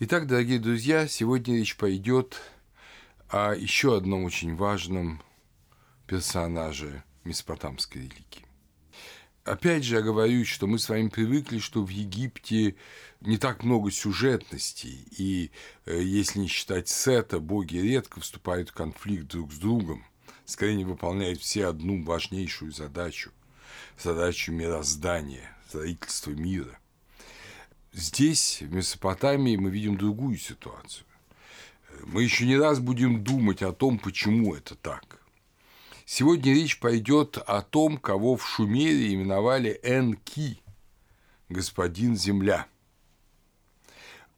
Итак, дорогие друзья, сегодня речь пойдет о еще одном очень важном персонаже месопотамской религии. Опять же, я говорю, что мы с вами привыкли, что в Египте не так много сюжетностей, и э, если не считать Сета, боги редко вступают в конфликт друг с другом, скорее не выполняют все одну важнейшую задачу – задачу мироздания, строительства мира. Здесь, в Месопотамии, мы видим другую ситуацию. Мы еще не раз будем думать о том, почему это так. Сегодня речь пойдет о том, кого в Шумере именовали Энки, господин Земля.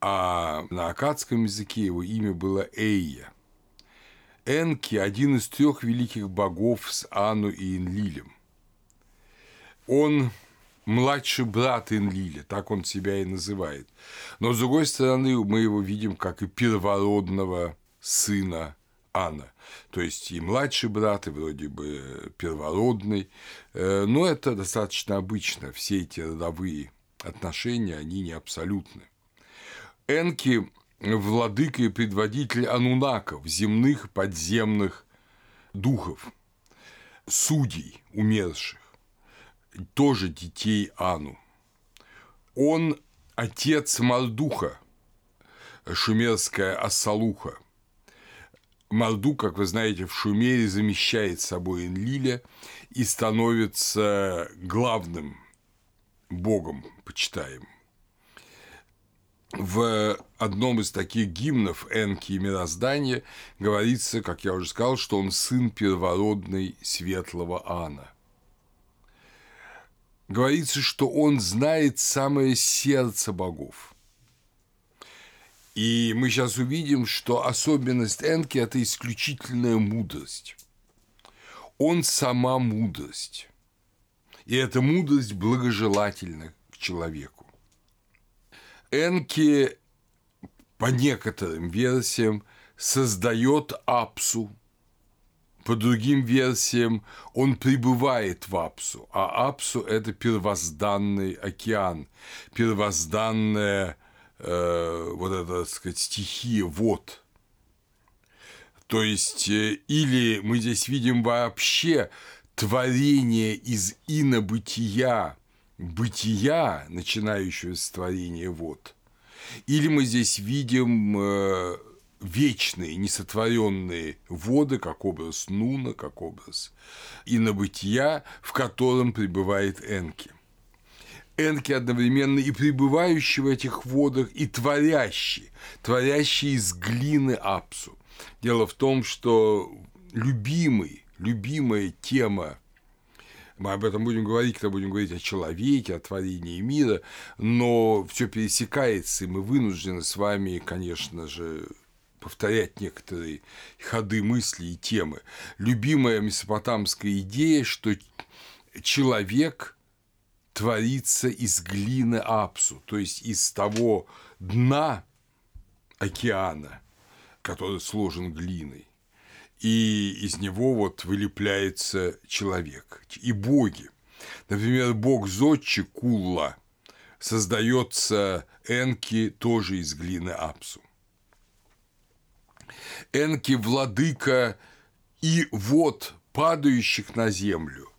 А на акадском языке его имя было Эйя. Энки – один из трех великих богов с Ану и Инлилем. Он младший брат Инлиля, так он себя и называет. Но, с другой стороны, мы его видим как и первородного сына Анна. То есть и младший брат, и вроде бы первородный. Э, но это достаточно обычно. Все эти родовые отношения, они не абсолютны. Энки – владыка и предводитель анунаков, земных подземных духов, судей умерших, тоже детей Ану. Он отец Мардуха, шумерская Ассалуха – Марду, как вы знаете, в Шумере замещает собой Энлиля и становится главным богом, почитаем. В одном из таких гимнов Энки и мироздания говорится, как я уже сказал, что он сын первородный светлого Ана. Говорится, что он знает самое сердце богов – и мы сейчас увидим, что особенность Энки – это исключительная мудрость. Он сама мудрость. И эта мудрость благожелательна к человеку. Энки, по некоторым версиям, создает Апсу, по другим версиям, он прибывает в Апсу, а Апсу – это первозданный океан, первозданная э, вот эта, так сказать, стихия вот. То есть, э, или мы здесь видим вообще творение из инобытия, бытия, начинающегося с творения вот. Или мы здесь видим э, вечные, несотворенные воды, как образ Нуна, как образ инобытия, в котором пребывает Энки. Энки одновременно и пребывающий в этих водах, и творящий, творящий из глины Апсу. Дело в том, что любимый, любимая тема мы об этом будем говорить, когда будем говорить о человеке, о творении мира, но все пересекается, и мы вынуждены с вами, конечно же, повторять некоторые ходы мысли и темы. Любимая месопотамская идея, что человек творится из глины Апсу, то есть из того дна океана, который сложен глиной. И из него вот вылепляется человек. И боги. Например, бог Зодчи Кулла создается Энки тоже из глины Апсу. Энки – владыка и вот падающих на землю,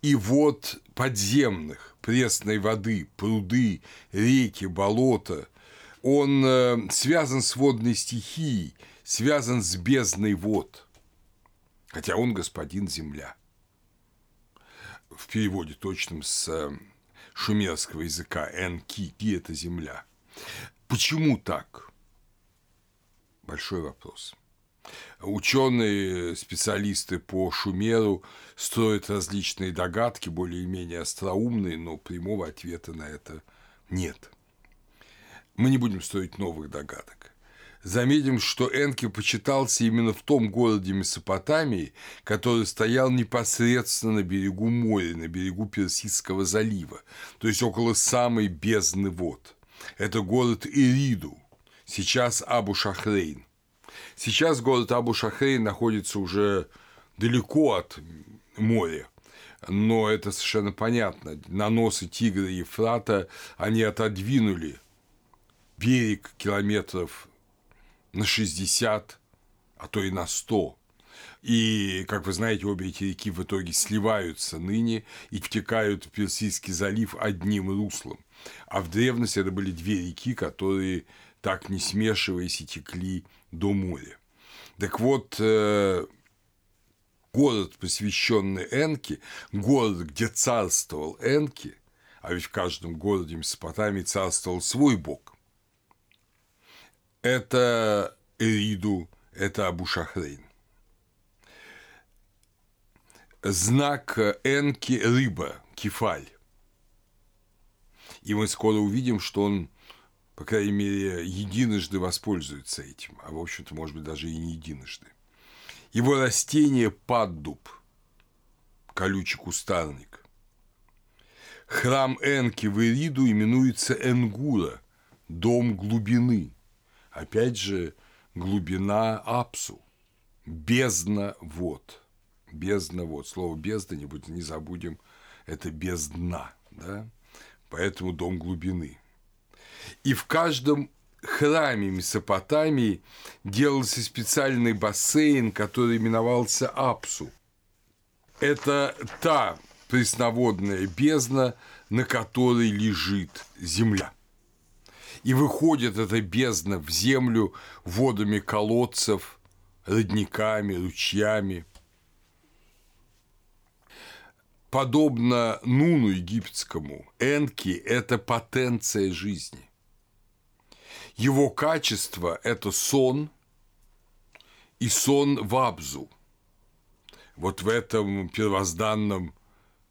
и вот подземных, пресной воды, пруды, реки, болота. Он э, связан с водной стихией, связан с бездной вод. Хотя он господин земля. В переводе точном с э, шумерского языка «энки» – «ки» – это земля. Почему так? Большой вопрос. Ученые, специалисты по Шумеру строят различные догадки, более-менее остроумные, но прямого ответа на это нет. Мы не будем строить новых догадок. Заметим, что Энки почитался именно в том городе Месопотамии, который стоял непосредственно на берегу моря, на берегу Персидского залива, то есть около самой бездны вод. Это город Ириду, сейчас Абу-Шахрейн – Сейчас город Абу-Шахрейн находится уже далеко от моря, но это совершенно понятно. Наносы Тигра и Ефрата они отодвинули берег километров на 60, а то и на 100. И, как вы знаете, обе эти реки в итоге сливаются ныне и втекают в Персидский залив одним руслом. А в древности это были две реки, которые так не смешиваясь и текли до моря. Так вот, э, город, посвященный Энке, город, где царствовал Энки, а ведь в каждом городе Месопотамии царствовал свой бог. Это Эриду, это Абушахрейн. Знак Энки – рыба, кефаль. И мы скоро увидим, что он, по крайней мере, единожды воспользуется этим, а, в общем-то, может быть, даже и не единожды. Его растение – паддуб, колючий кустарник. Храм Энки в Эриду именуется Энгура, дом глубины. Опять же, глубина Апсу, бездна вод. Бездна вод. Слово бездна, не забудем, это бездна, да? Поэтому дом глубины. И в каждом храме Месопотамии делался специальный бассейн, который именовался Апсу. Это та пресноводная бездна, на которой лежит земля. И выходит эта бездна в землю водами колодцев, родниками, ручьями. Подобно Нуну египетскому, Энки – это потенция жизни. Его качество – это сон и сон в Абзу. Вот в этом первозданном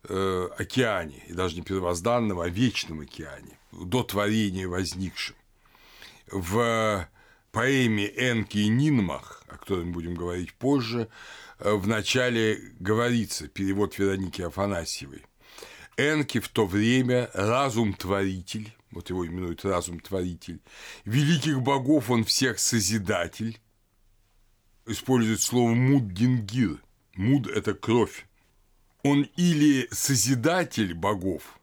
э, океане, и даже не первозданном, а вечном океане, до творения возникшем. В поэме Энки и Нинмах, о которой мы будем говорить позже, э, в начале говорится, перевод Вероники Афанасьевой, Энки в то время разум-творитель, вот его именуют разум-творитель, великих богов он всех созидатель, использует слово муддингир, муд – это кровь, он или созидатель богов,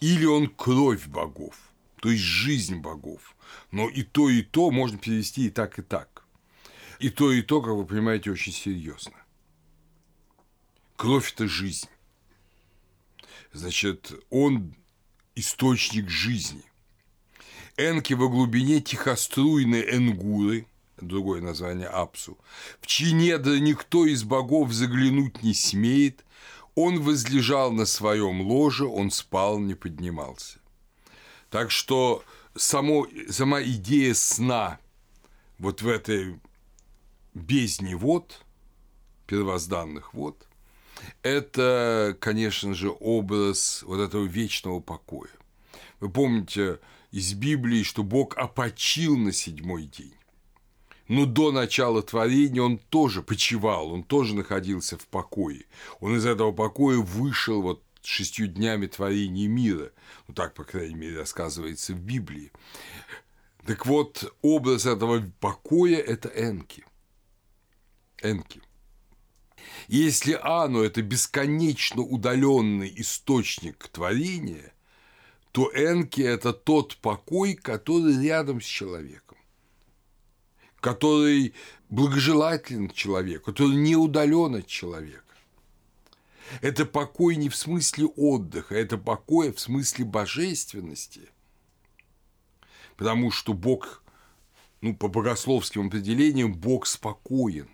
или он кровь богов, то есть жизнь богов. Но и то, и то можно перевести и так, и так. И то, и то, как вы понимаете, очень серьезно. Кровь – это жизнь. Значит, он источник жизни. Энки во глубине тихоструйной Энгуры, другое название Апсу, в чьи недра никто из богов заглянуть не смеет, он возлежал на своем ложе, он спал, не поднимался. Так что само, сама идея сна вот в этой бездне вод, первозданных вод, это, конечно же, образ вот этого вечного покоя. Вы помните из Библии, что Бог опочил на седьмой день. Но до начала творения он тоже почивал, он тоже находился в покое. Он из этого покоя вышел вот шестью днями творения мира. Ну, так, по крайней мере, рассказывается в Библии. Так вот, образ этого покоя – это Энки. Энки – если Ану – это бесконечно удаленный источник творения, то Энки – это тот покой, который рядом с человеком, который благожелателен к человеку, который не удален от человека. Это покой не в смысле отдыха, это покой в смысле божественности. Потому что Бог, ну, по богословским определениям, Бог спокоен.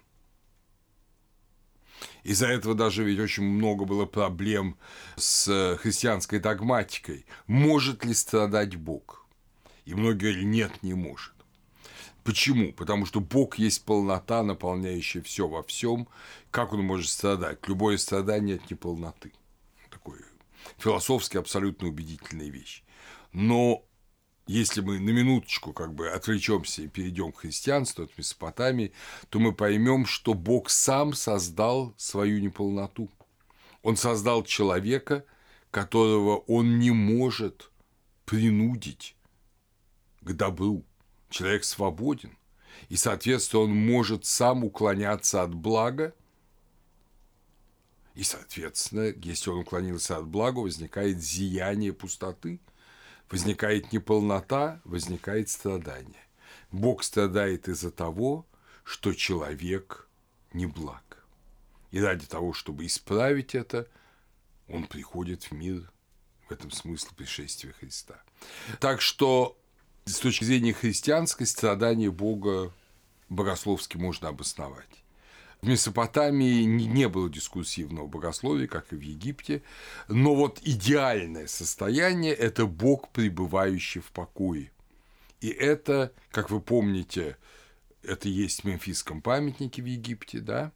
Из-за этого даже ведь очень много было проблем с христианской догматикой. Может ли страдать Бог? И многие говорили, нет, не может. Почему? Потому что Бог есть полнота, наполняющая все во всем. Как он может страдать? Любое страдание от неполноты. Такое философски абсолютно убедительная вещь. Но если мы на минуточку как бы отвлечемся и перейдем к христианству, от Месопотамии, то мы поймем, что Бог сам создал свою неполноту. Он создал человека, которого он не может принудить к добру. Человек свободен. И, соответственно, он может сам уклоняться от блага. И, соответственно, если он уклонился от блага, возникает зияние пустоты – Возникает неполнота, возникает страдание. Бог страдает из-за того, что человек не благ. И ради того, чтобы исправить это, он приходит в мир в этом смысл пришествия Христа. Так что с точки зрения христианской страдание Бога богословски можно обосновать. В Месопотамии не было дискурсивного богословия, как и в Египте, но вот идеальное состояние – это Бог, пребывающий в покое. И это, как вы помните, это есть в мемфисском памятнике в Египте, да,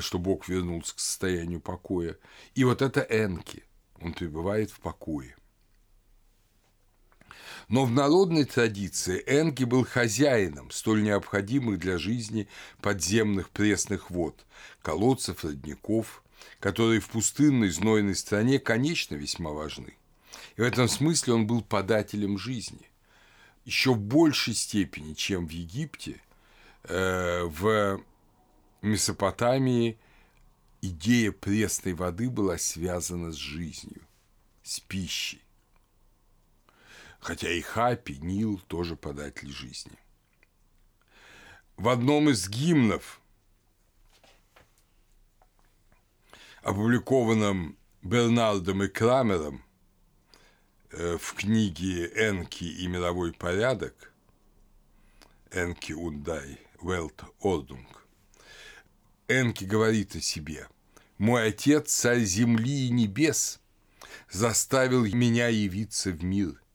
что Бог вернулся к состоянию покоя. И вот это Энки, он пребывает в покое. Но в народной традиции Энки был хозяином столь необходимых для жизни подземных пресных вод, колодцев, родников, которые в пустынной знойной стране, конечно, весьма важны. И в этом смысле он был подателем жизни. Еще в большей степени, чем в Египте, э, в Месопотамии идея пресной воды была связана с жизнью, с пищей. Хотя и Хапи, Нил тоже податель жизни. В одном из гимнов, опубликованном Бернардом и Крамером э, в книге «Энки и мировой порядок» Enki und die Weltordnung, Энки говорит о себе «Мой отец, царь земли и небес, заставил меня явиться в мир –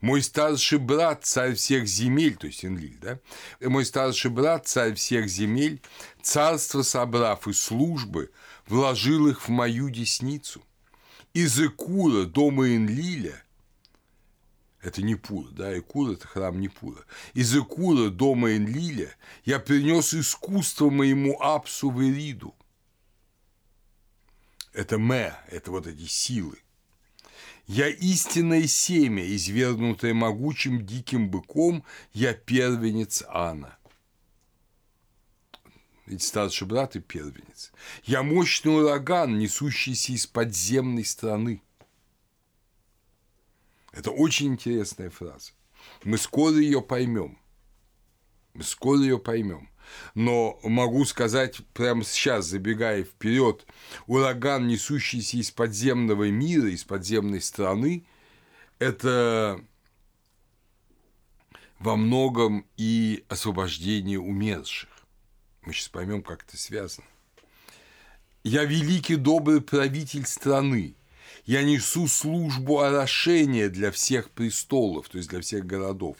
мой старший брат, царь всех земель, то есть Энлиль, да? Мой старший брат, царь всех земель, царство собрав и службы, вложил их в мою десницу. Из Икура, дома Энлиля, это не Пура, да, Икур – это храм не Пура. Из Икура, дома Энлиля, я принес искусство моему Апсу в Ириду. Это Мэ, это вот эти силы – я истинное семя, извергнутое могучим диким быком, я первенец Анна. Ведь старший брат и первенец. Я мощный ураган, несущийся из подземной страны. Это очень интересная фраза. Мы скоро ее поймем. Мы скоро ее поймем но могу сказать прямо сейчас, забегая вперед, ураган, несущийся из подземного мира, из подземной страны, это во многом и освобождение умерших. Мы сейчас поймем, как это связано. Я великий добрый правитель страны. Я несу службу орошения для всех престолов, то есть для всех городов.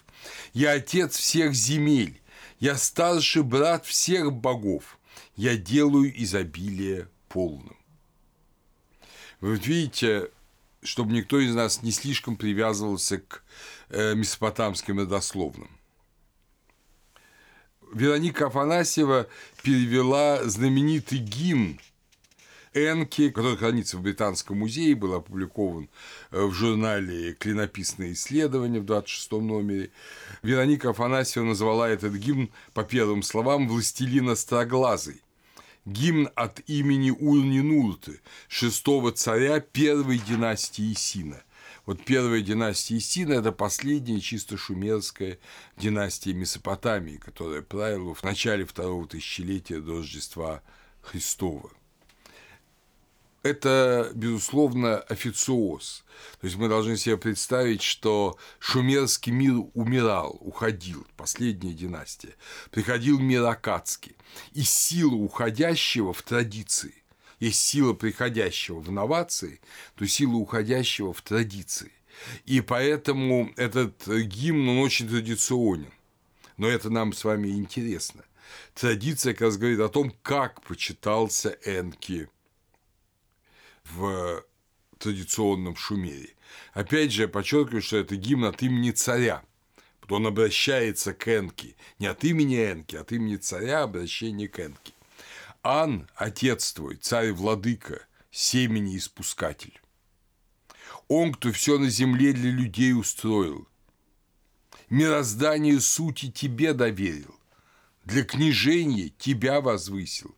Я отец всех земель. Я старший брат всех богов. Я делаю изобилие полным. Вы видите, чтобы никто из нас не слишком привязывался к э, месопотамским родословным. Вероника Афанасьева перевела знаменитый гимн Энки, который хранится в Британском музее, был опубликован э, в журнале «Клинописные исследования» в 26 номере. Вероника Афанасьева назвала этот гимн, по первым словам, «Властелина Строглазый». Гимн от имени Урнинурты, шестого царя первой династии Сина. Вот первая династия Сина – это последняя чисто шумерская династия Месопотамии, которая правила в начале второго тысячелетия до Рождества Христова это, безусловно, официоз. То есть мы должны себе представить, что шумерский мир умирал, уходил, последняя династия. Приходил мир Акадский. И сила уходящего в традиции. Есть сила приходящего в новации, то сила уходящего в традиции. И поэтому этот гимн, он очень традиционен. Но это нам с вами интересно. Традиция как раз говорит о том, как почитался Энки – в традиционном шумере. Опять же, я подчеркиваю, что это гимн от имени царя. Он обращается к Энке. Не от имени Энки, а от имени царя обращение к Энке. Ан – отец твой, царь-владыка, семени испускатель. Он, кто все на земле для людей устроил. Мироздание сути тебе доверил. Для княжения тебя возвысил.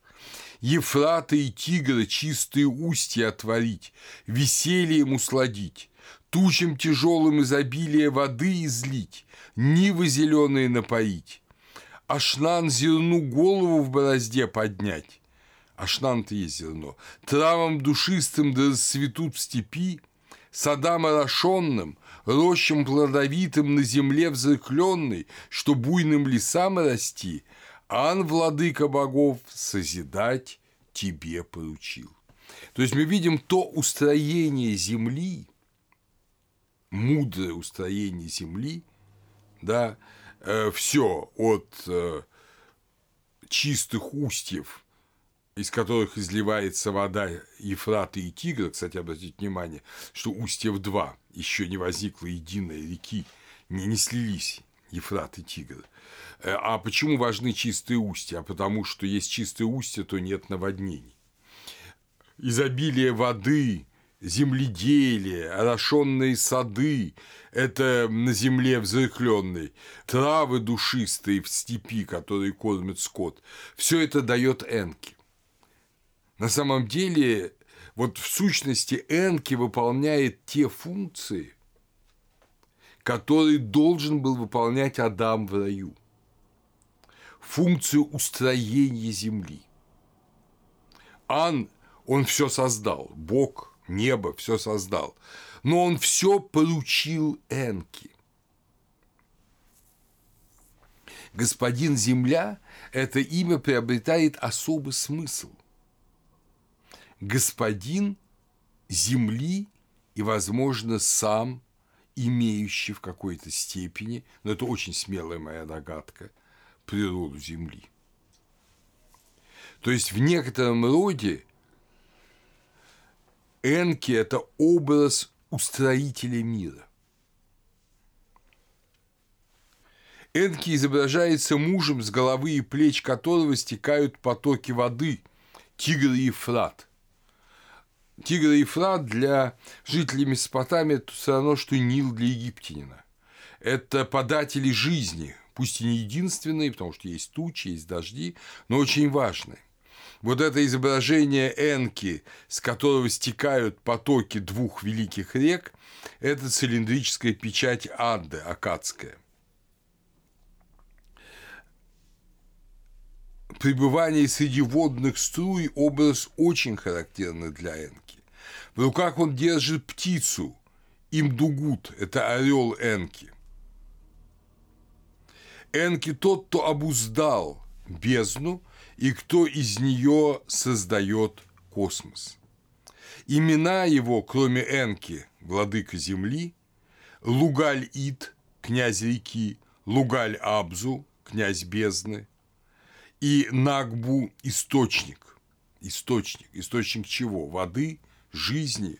Ефрата и Тигра чистые устья отворить, весельем усладить, тучам тяжелым изобилие воды излить, нивы зеленые напоить, ашнан зерну голову в борозде поднять, ашнан-то есть зерно, травам душистым да расцветут в степи, садам орошенным, рощам плодовитым на земле взрыкленной, что буйным лесам расти, ан, владыка богов, созидать тебе поручил. То есть мы видим то устроение земли, мудрое устроение земли, да, э, все от э, чистых устьев, из которых изливается вода Ефрата и Тигра, кстати, обратите внимание, что устьев два, еще не возникло единой реки, не, не слились Ефрат и Тигр. Э, а почему важны чистые устья? А потому что есть чистые устья, то нет наводнений. Изобилие воды, земледелие, орошенные сады – это на земле взрыхленной, травы душистые в степи, которые кормят скот – все это дает энки. На самом деле, вот в сущности энки выполняет те функции, которые должен был выполнять Адам в раю. Функцию устроения земли. Ан, он все создал, Бог – небо, все создал. Но он все поручил Энке. Господин Земля – это имя приобретает особый смысл. Господин Земли и, возможно, сам имеющий в какой-то степени, но это очень смелая моя догадка, природу Земли. То есть в некотором роде Энки – это образ устроителя мира. Энки изображается мужем, с головы и плеч которого стекают потоки воды – Тигр и Ефрат. Тигр и Ефрат для жителей Месопотамии – это все равно, что Нил для египтянина. Это податели жизни, пусть и не единственные, потому что есть тучи, есть дожди, но очень важные – вот это изображение Энки, с которого стекают потоки двух великих рек, это цилиндрическая печать Адды, акадская. Пребывание среди водных струй – образ очень характерный для Энки. В руках он держит птицу, им дугут – это орел Энки. Энки тот, кто обуздал бездну – и кто из нее создает космос. Имена его, кроме Энки, владыка Земли, Лугаль-Ид, князь реки, Лугаль-Абзу, князь бездны, и Нагбу – источник. Источник. Источник чего? Воды, жизни.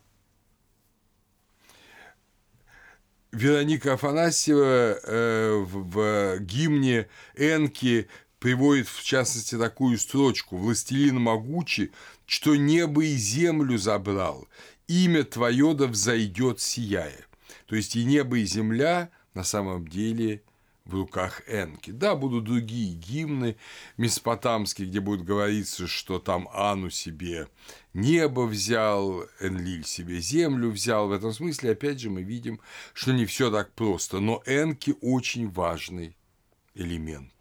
Вероника Афанасьева э, в, в гимне Энки приводит в частности такую строчку «Властелин могучий, что небо и землю забрал, имя твое да взойдет сияя». То есть и небо, и земля на самом деле в руках Энки. Да, будут другие гимны месопотамские, где будет говориться, что там Ану себе небо взял, Энлиль себе землю взял. В этом смысле, опять же, мы видим, что не все так просто. Но Энки очень важный элемент.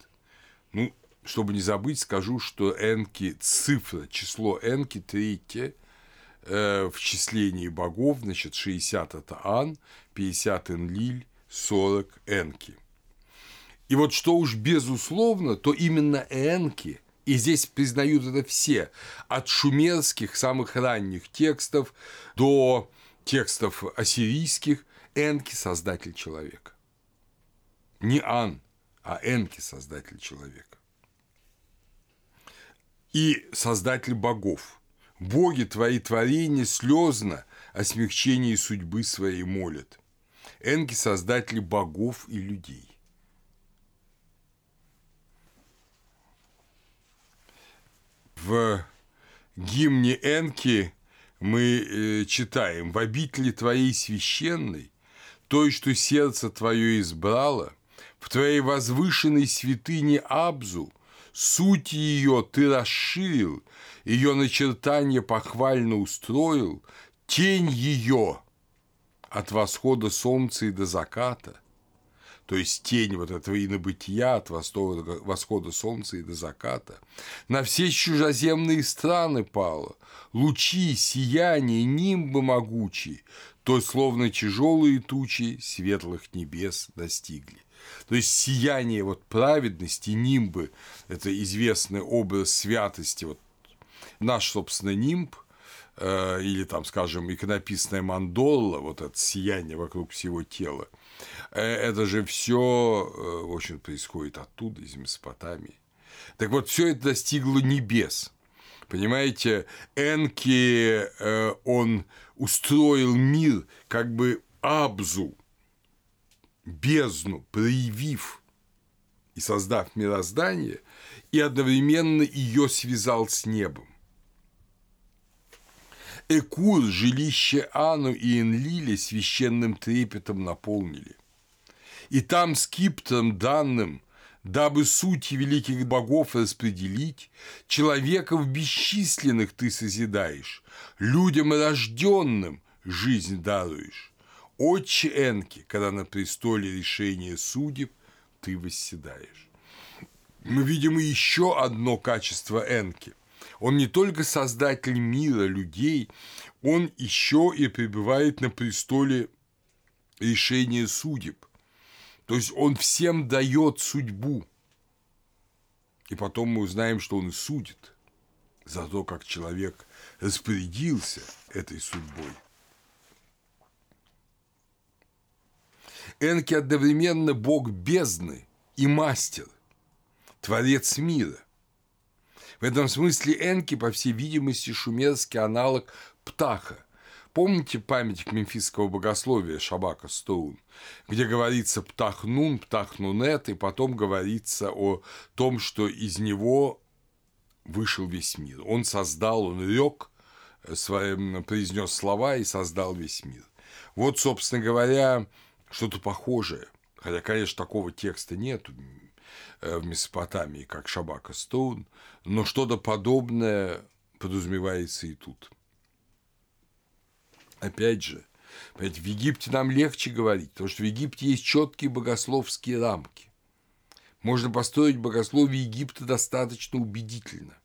Ну, чтобы не забыть, скажу, что энки, цифра, число энки третье э, в числении богов, значит, 60 – это Ан, 50 – Энлиль, 40 – Энки. И вот что уж безусловно, то именно Энки, и здесь признают это все, от шумерских самых ранних текстов до текстов ассирийских, Энки – создатель человека. Не Ан, а Энки – создатель человека. И создатель богов. Боги твои творения слезно о смягчении судьбы своей молят. Энки – создатели богов и людей. В гимне Энки мы э, читаем «В обители твоей священной, той, что сердце твое избрало, в твоей возвышенной святыне Абзу, суть ее ты расширил, ее начертание похвально устроил, тень ее от восхода солнца и до заката, то есть тень вот этого инобытия от восхода, восхода солнца и до заката, на все чужеземные страны пало, лучи, сияние, нимбы могучие, то словно тяжелые тучи светлых небес достигли. То есть сияние вот праведности, нимбы, это известный образ святости, вот наш, собственно, нимб, или там, скажем, иконописная мандола, вот это сияние вокруг всего тела, э, это же все, э, в общем, происходит оттуда, из Месопотамии. Так вот, все это достигло небес. Понимаете, Энки, э, он устроил мир как бы Абзу, бездну, проявив и создав мироздание, и одновременно ее связал с небом. Экур, жилище Ану и Энлили священным трепетом наполнили. И там скиптом данным, дабы суть великих богов распределить, человеков бесчисленных ты созидаешь, людям рожденным жизнь даруешь. Отче Энки, когда на престоле решения судеб ты восседаешь. Мы видим еще одно качество Энки. Он не только создатель мира, людей, он еще и пребывает на престоле решения судеб. То есть он всем дает судьбу. И потом мы узнаем, что он и судит за то, как человек распорядился этой судьбой. Энки одновременно бог бездны и мастер, творец мира – в этом смысле Энки, по всей видимости, шумерский аналог Птаха. Помните памятник мемфисского богословия Шабака Стоун, где говорится Птахнун, Птахнунет, и потом говорится о том, что из него вышел весь мир. Он создал, он рек, э, своим, произнес слова и создал весь мир. Вот, собственно говоря, что-то похожее. Хотя, конечно, такого текста нет в Месопотамии, как Шабака Стоун, но что-то подобное подразумевается и тут. Опять же, в Египте нам легче говорить, потому что в Египте есть четкие богословские рамки. Можно построить богословие Египта достаточно убедительно.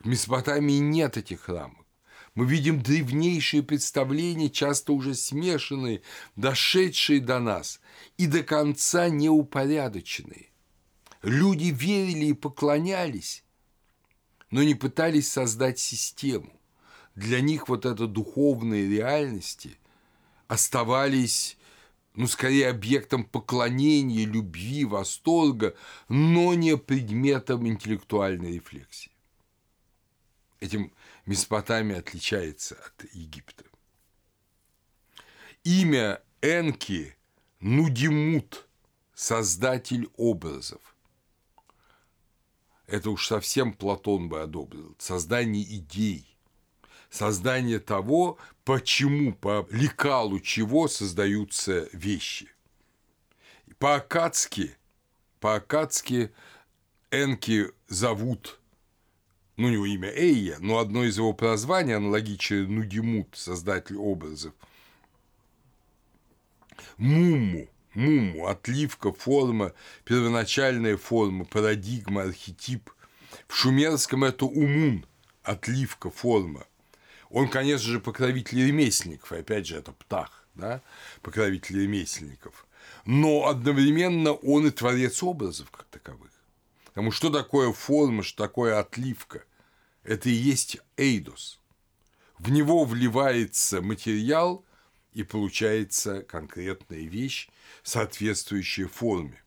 В Месопотамии нет этих рамок. Мы видим древнейшие представления, часто уже смешанные, дошедшие до нас и до конца неупорядоченные. Люди верили и поклонялись, но не пытались создать систему. Для них вот это духовные реальности оставались ну, скорее объектом поклонения, любви, восторга, но не предметом интеллектуальной рефлексии. Этим Месопотамия отличается от Египта. Имя Энки – Нудимут, создатель образов – это уж совсем Платон бы одобрил, создание идей, создание того, почему, по лекалу чего создаются вещи. По-акадски, по-акадски Энки зовут, ну, у него имя Эйя, но одно из его прозваний, аналогичное Нудимут, создатель образов, Муму – муму, отливка, форма, первоначальная форма, парадигма, архетип. В шумерском это умун, отливка, форма. Он, конечно же, покровитель ремесленников, и опять же, это птах, да, покровитель ремесленников. Но одновременно он и творец образов как таковых. Потому что такое форма, что такое отливка? Это и есть эйдос. В него вливается материал, и получается конкретная вещь, соответствующая форме.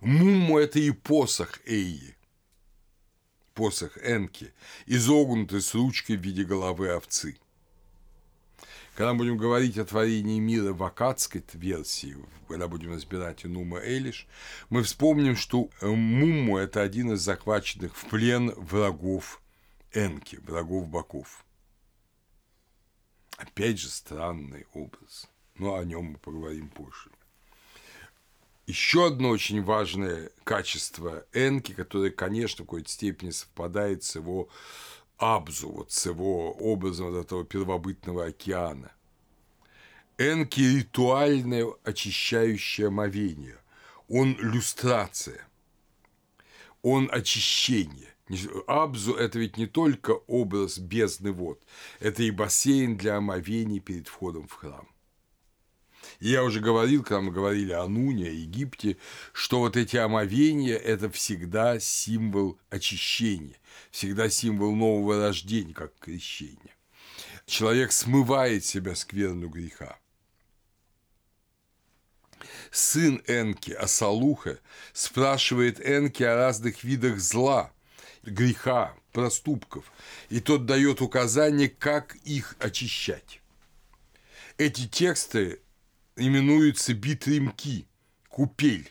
Муму – это и посох Эйи, посох Энки, изогнутый с ручкой в виде головы овцы. Когда мы будем говорить о творении мира в акадской версии, когда будем разбирать Нума Элиш, мы вспомним, что Муму – это один из захваченных в плен врагов Энки, врагов боков. Опять же, странный образ – но о нем мы поговорим позже. Еще одно очень важное качество Энки, которое, конечно, в какой-то степени совпадает с его Абзу, вот с его образом вот этого первобытного океана. Энки – ритуальное очищающее омовение. Он – люстрация. Он – очищение. Абзу – это ведь не только образ бездны вод, это и бассейн для омовений перед входом в храм. И я уже говорил, когда мы говорили о Нуне, о Египте, что вот эти омовения – это всегда символ очищения, всегда символ нового рождения, как крещение. Человек смывает себя скверну греха. Сын Энки, Асалуха, спрашивает Энки о разных видах зла, греха, проступков, и тот дает указание, как их очищать. Эти тексты именуются битримки, купель.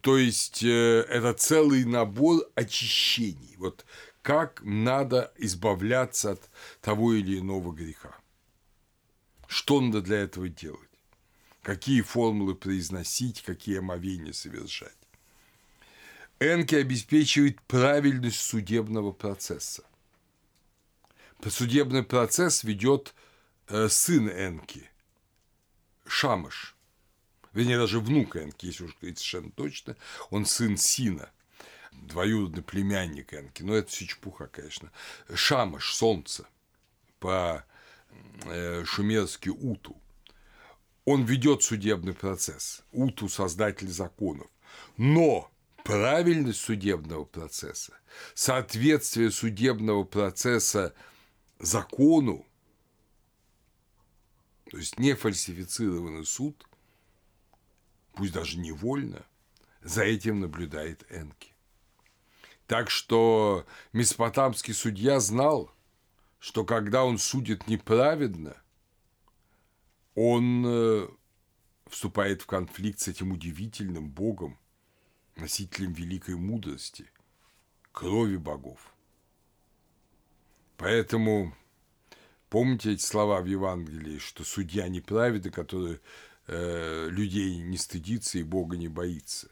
То есть э, это целый набор очищений. Вот как надо избавляться от того или иного греха. Что надо для этого делать? Какие формулы произносить, какие омовения совершать? Энки обеспечивает правильность судебного процесса. Судебный процесс ведет э, сын Энки – Шамыш, вернее, даже внук Энки, если уж говорить совершенно точно, он сын Сина, двоюродный племянник Энки, но это все чепуха, конечно. Шамыш, солнце, по э, шумерски Уту. Он ведет судебный процесс. Уту – создатель законов. Но правильность судебного процесса, соответствие судебного процесса закону то есть не фальсифицированный суд, пусть даже невольно, за этим наблюдает Энки. Так что месопотамский судья знал, что когда он судит неправедно, он э, вступает в конфликт с этим удивительным богом, носителем великой мудрости, крови богов. Поэтому Помните эти слова в Евангелии, что судья неправедный, который э, людей не стыдится и Бога не боится.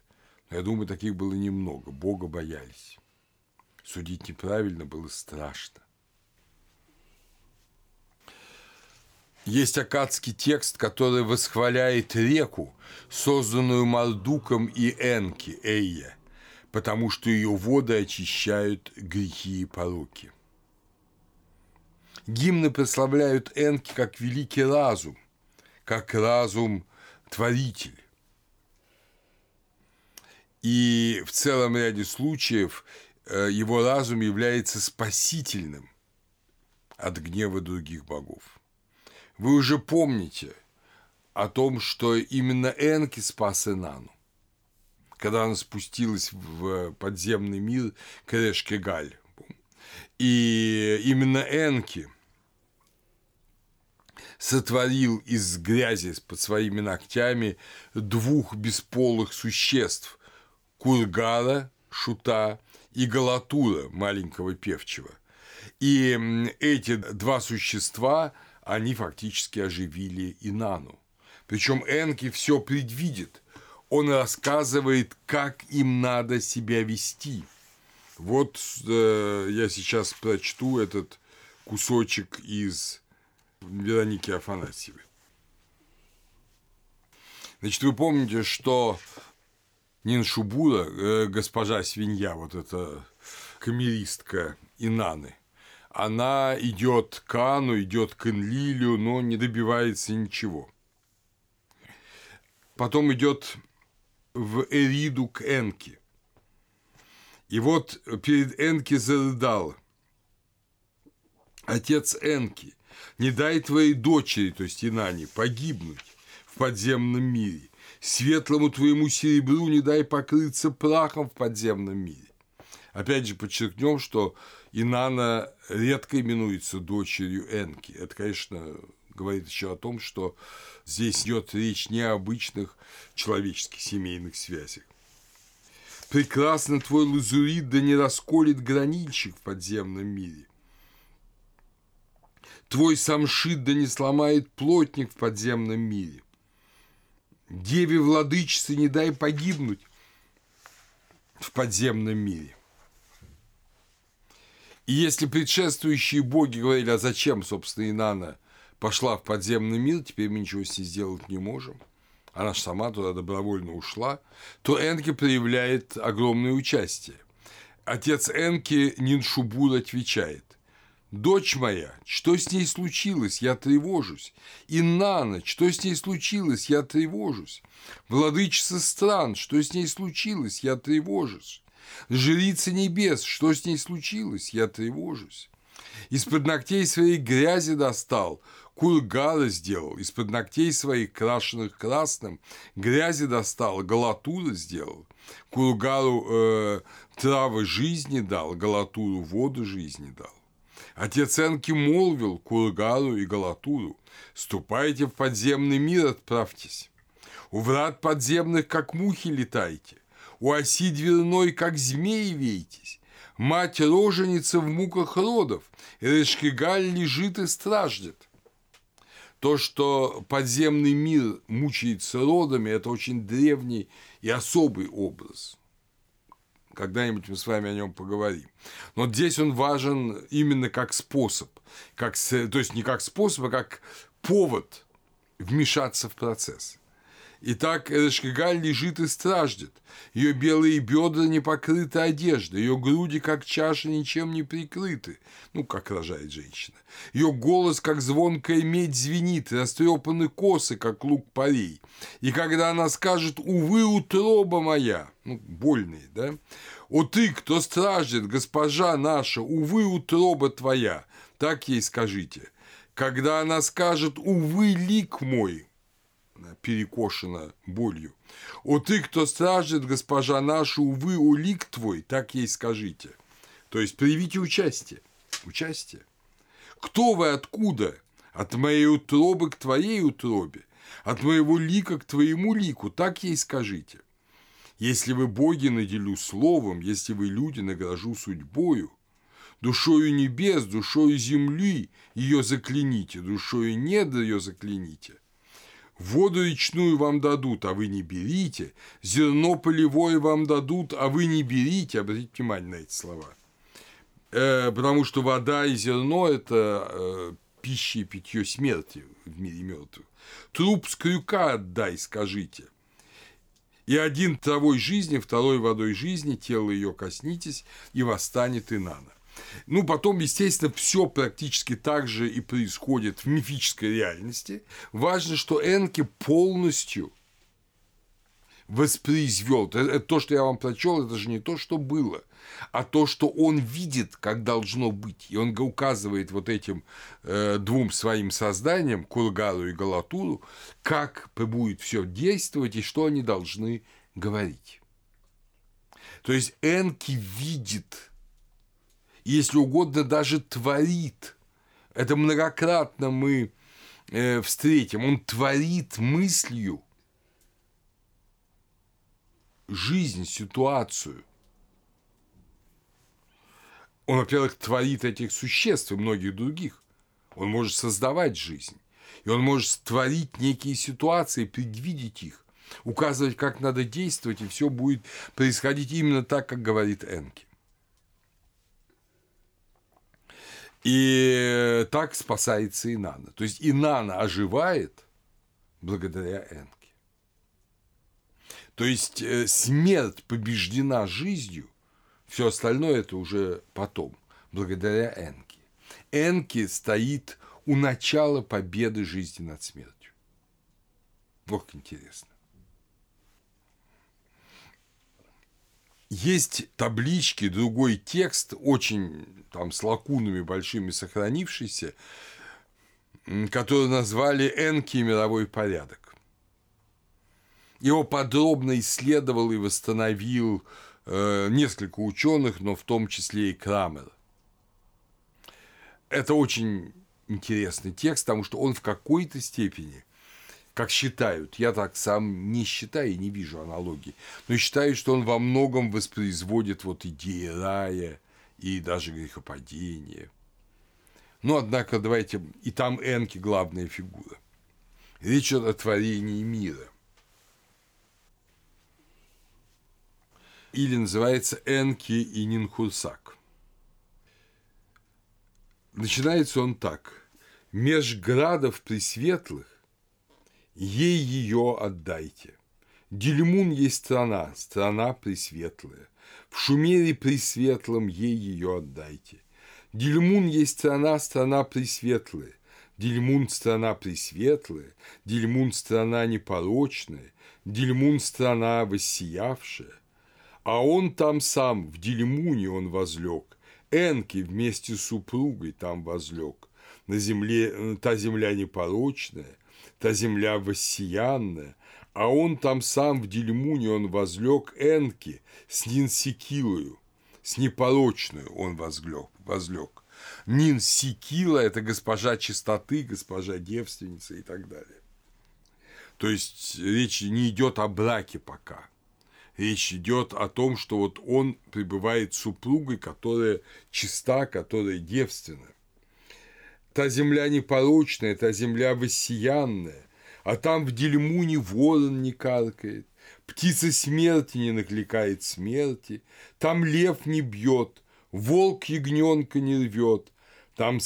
Но я думаю, таких было немного. Бога боялись. Судить неправильно было страшно. Есть акадский текст, который восхваляет реку, созданную Мардуком и Энки, Эйя, потому что ее воды очищают грехи и пороки. Гимны прославляют Энки как великий разум, как разум-творитель. И в целом ряде случаев э, его разум является спасительным от гнева других богов. Вы уже помните о том, что именно Энки спас Энану, когда она спустилась в подземный мир Крешкегаль. И именно Энки – сотворил из грязи под своими ногтями двух бесполых существ – Кургара, шута, и Галатура, маленького певчего. И эти два существа, они фактически оживили Инану. Причем Энки все предвидит. Он рассказывает, как им надо себя вести. Вот э, я сейчас прочту этот кусочек из Вероники Афанасьевой. Значит, вы помните, что Ниншубура, э, госпожа свинья, вот эта камеристка Инаны, она идет к Ану, идет к Энлилю, но не добивается ничего. Потом идет в Эриду к Энке. И вот перед Энки зарыдал отец Энки, не дай твоей дочери, то есть Инане, погибнуть в подземном мире. Светлому твоему серебру не дай покрыться прахом в подземном мире. Опять же, подчеркнем, что Инана редко именуется дочерью Энки. Это, конечно, говорит еще о том, что здесь идет речь не о обычных человеческих семейных связях. Прекрасно твой лазурит да не расколет гранильщик в подземном мире. Твой самшит да не сломает плотник в подземном мире. Деве владычице не дай погибнуть в подземном мире. И если предшествующие боги говорили, а зачем, собственно, Инанна пошла в подземный мир, теперь мы ничего с ней сделать не можем, она же сама туда добровольно ушла, то Энки проявляет огромное участие. Отец Энки Ниншубур отвечает, «Дочь моя, что с ней случилось? Я тревожусь. И на ночь, что с ней случилось? Я тревожусь. Владычица стран, что с ней случилось? Я тревожусь. Жрица небес, что с ней случилось? Я тревожусь. Из-под ногтей своей грязи достал, кургала сделал, из-под ногтей своих, крашенных красным, грязи достал, галатура сделал, кургалу э, травы жизни дал, галатуру воду жизни дал. Отец Энки молвил Кургалу и Галатуру, «Ступайте в подземный мир, отправьтесь. У врат подземных, как мухи, летайте, у оси дверной, как змеи, вейтесь. Мать роженица в муках родов, и Решкигаль лежит и страждет». То, что подземный мир мучается родами, это очень древний и особый образ – когда-нибудь мы с вами о нем поговорим. Но здесь он важен именно как способ, как, то есть не как способ, а как повод вмешаться в процесс. Итак, Эрешкигаль лежит и страждет. Ее белые бедра не покрыты одеждой, ее груди, как чаша, ничем не прикрыты. Ну, как рожает женщина. Ее голос, как звонкая медь, звенит, растрепаны косы, как лук парей. И когда она скажет «Увы, утроба моя», ну, больные, да? «О ты, кто страждет, госпожа наша, увы, утроба твоя», так ей скажите. Когда она скажет «Увы, лик мой», перекошена болью. «О ты, кто страждет, госпожа наша, увы, о лик твой», так ей скажите. То есть проявите участие. Участие. Кто вы откуда? От моей утробы к твоей утробе, от моего лика к твоему лику, так ей скажите. Если вы боги наделю словом, если вы люди награжу судьбою, душою небес, душою земли ее закляните, душою недр ее закляните. Воду речную вам дадут, а вы не берите, зерно полевое вам дадут, а вы не берите. Обратите внимание на эти слова. Э, потому что вода и зерно – это э, пища и питье смерти в мире мертвых. Труп с крюка отдай, скажите – и один травой жизни, второй водой жизни, тело ее коснитесь, и восстанет Инана. Ну, потом, естественно, все практически так же и происходит в мифической реальности. Важно, что Энки полностью воспроизвел. То, что я вам прочел, это же не то, что было – а то, что он видит, как должно быть. И он указывает вот этим э, двум своим созданиям, Кургару и Галатуру, как будет все действовать и что они должны говорить. То есть Энки видит, если угодно, даже творит. Это многократно мы э, встретим. Он творит мыслью жизнь, ситуацию – он, во-первых, творит этих существ и многих других. Он может создавать жизнь. И он может творить некие ситуации, предвидеть их, указывать, как надо действовать, и все будет происходить именно так, как говорит Энки. И так спасается Инана. То есть Инана оживает благодаря Энке. То есть э, смерть побеждена жизнью, все остальное это уже потом, благодаря Энке. Энки стоит у начала победы жизни над смертью. Вот интересно. Есть таблички, другой текст, очень там с лакунами большими сохранившийся, который назвали «Энки мировой порядок». Его подробно исследовал и восстановил Э, несколько ученых, но в том числе и Крамер. Это очень интересный текст, потому что он в какой-то степени, как считают, я так сам не считаю и не вижу аналогии, но считаю, что он во многом воспроизводит вот идеи рая и даже грехопадения. Но, однако, давайте, и там Энки главная фигура. Речь о творении мира. или называется Энки и Нинхурсак. начинается он так. «Меж градов пресветлых ей ее отдайте. Дельмун есть страна, страна пресветлая. В Шумере пресветлом ей ее отдайте. Дельмун есть страна, страна пресветлая. Дельмун – страна пресветлая, Дельмун – страна непорочная, Дельмун – страна воссиявшая. А он там сам, в Дельмуне он возлег, Энки вместе с супругой там возлег. На земле, э, та земля непорочная, та земля воссиянная, а он там сам в Дельмуне он возлег Энки с Нинсикилою, с непорочную он возлег, возлег. Нин Сикила – это госпожа чистоты, госпожа девственница и так далее. То есть речь не идет о браке пока. Речь идет о том, что вот он пребывает с супругой, которая чиста, которая девственна. Та земля непорочная, та земля воссиянная, а там в Дельмуне ворон не каркает, птица смерти не накликает смерти, там лев не бьет, волк ягненка не рвет, там,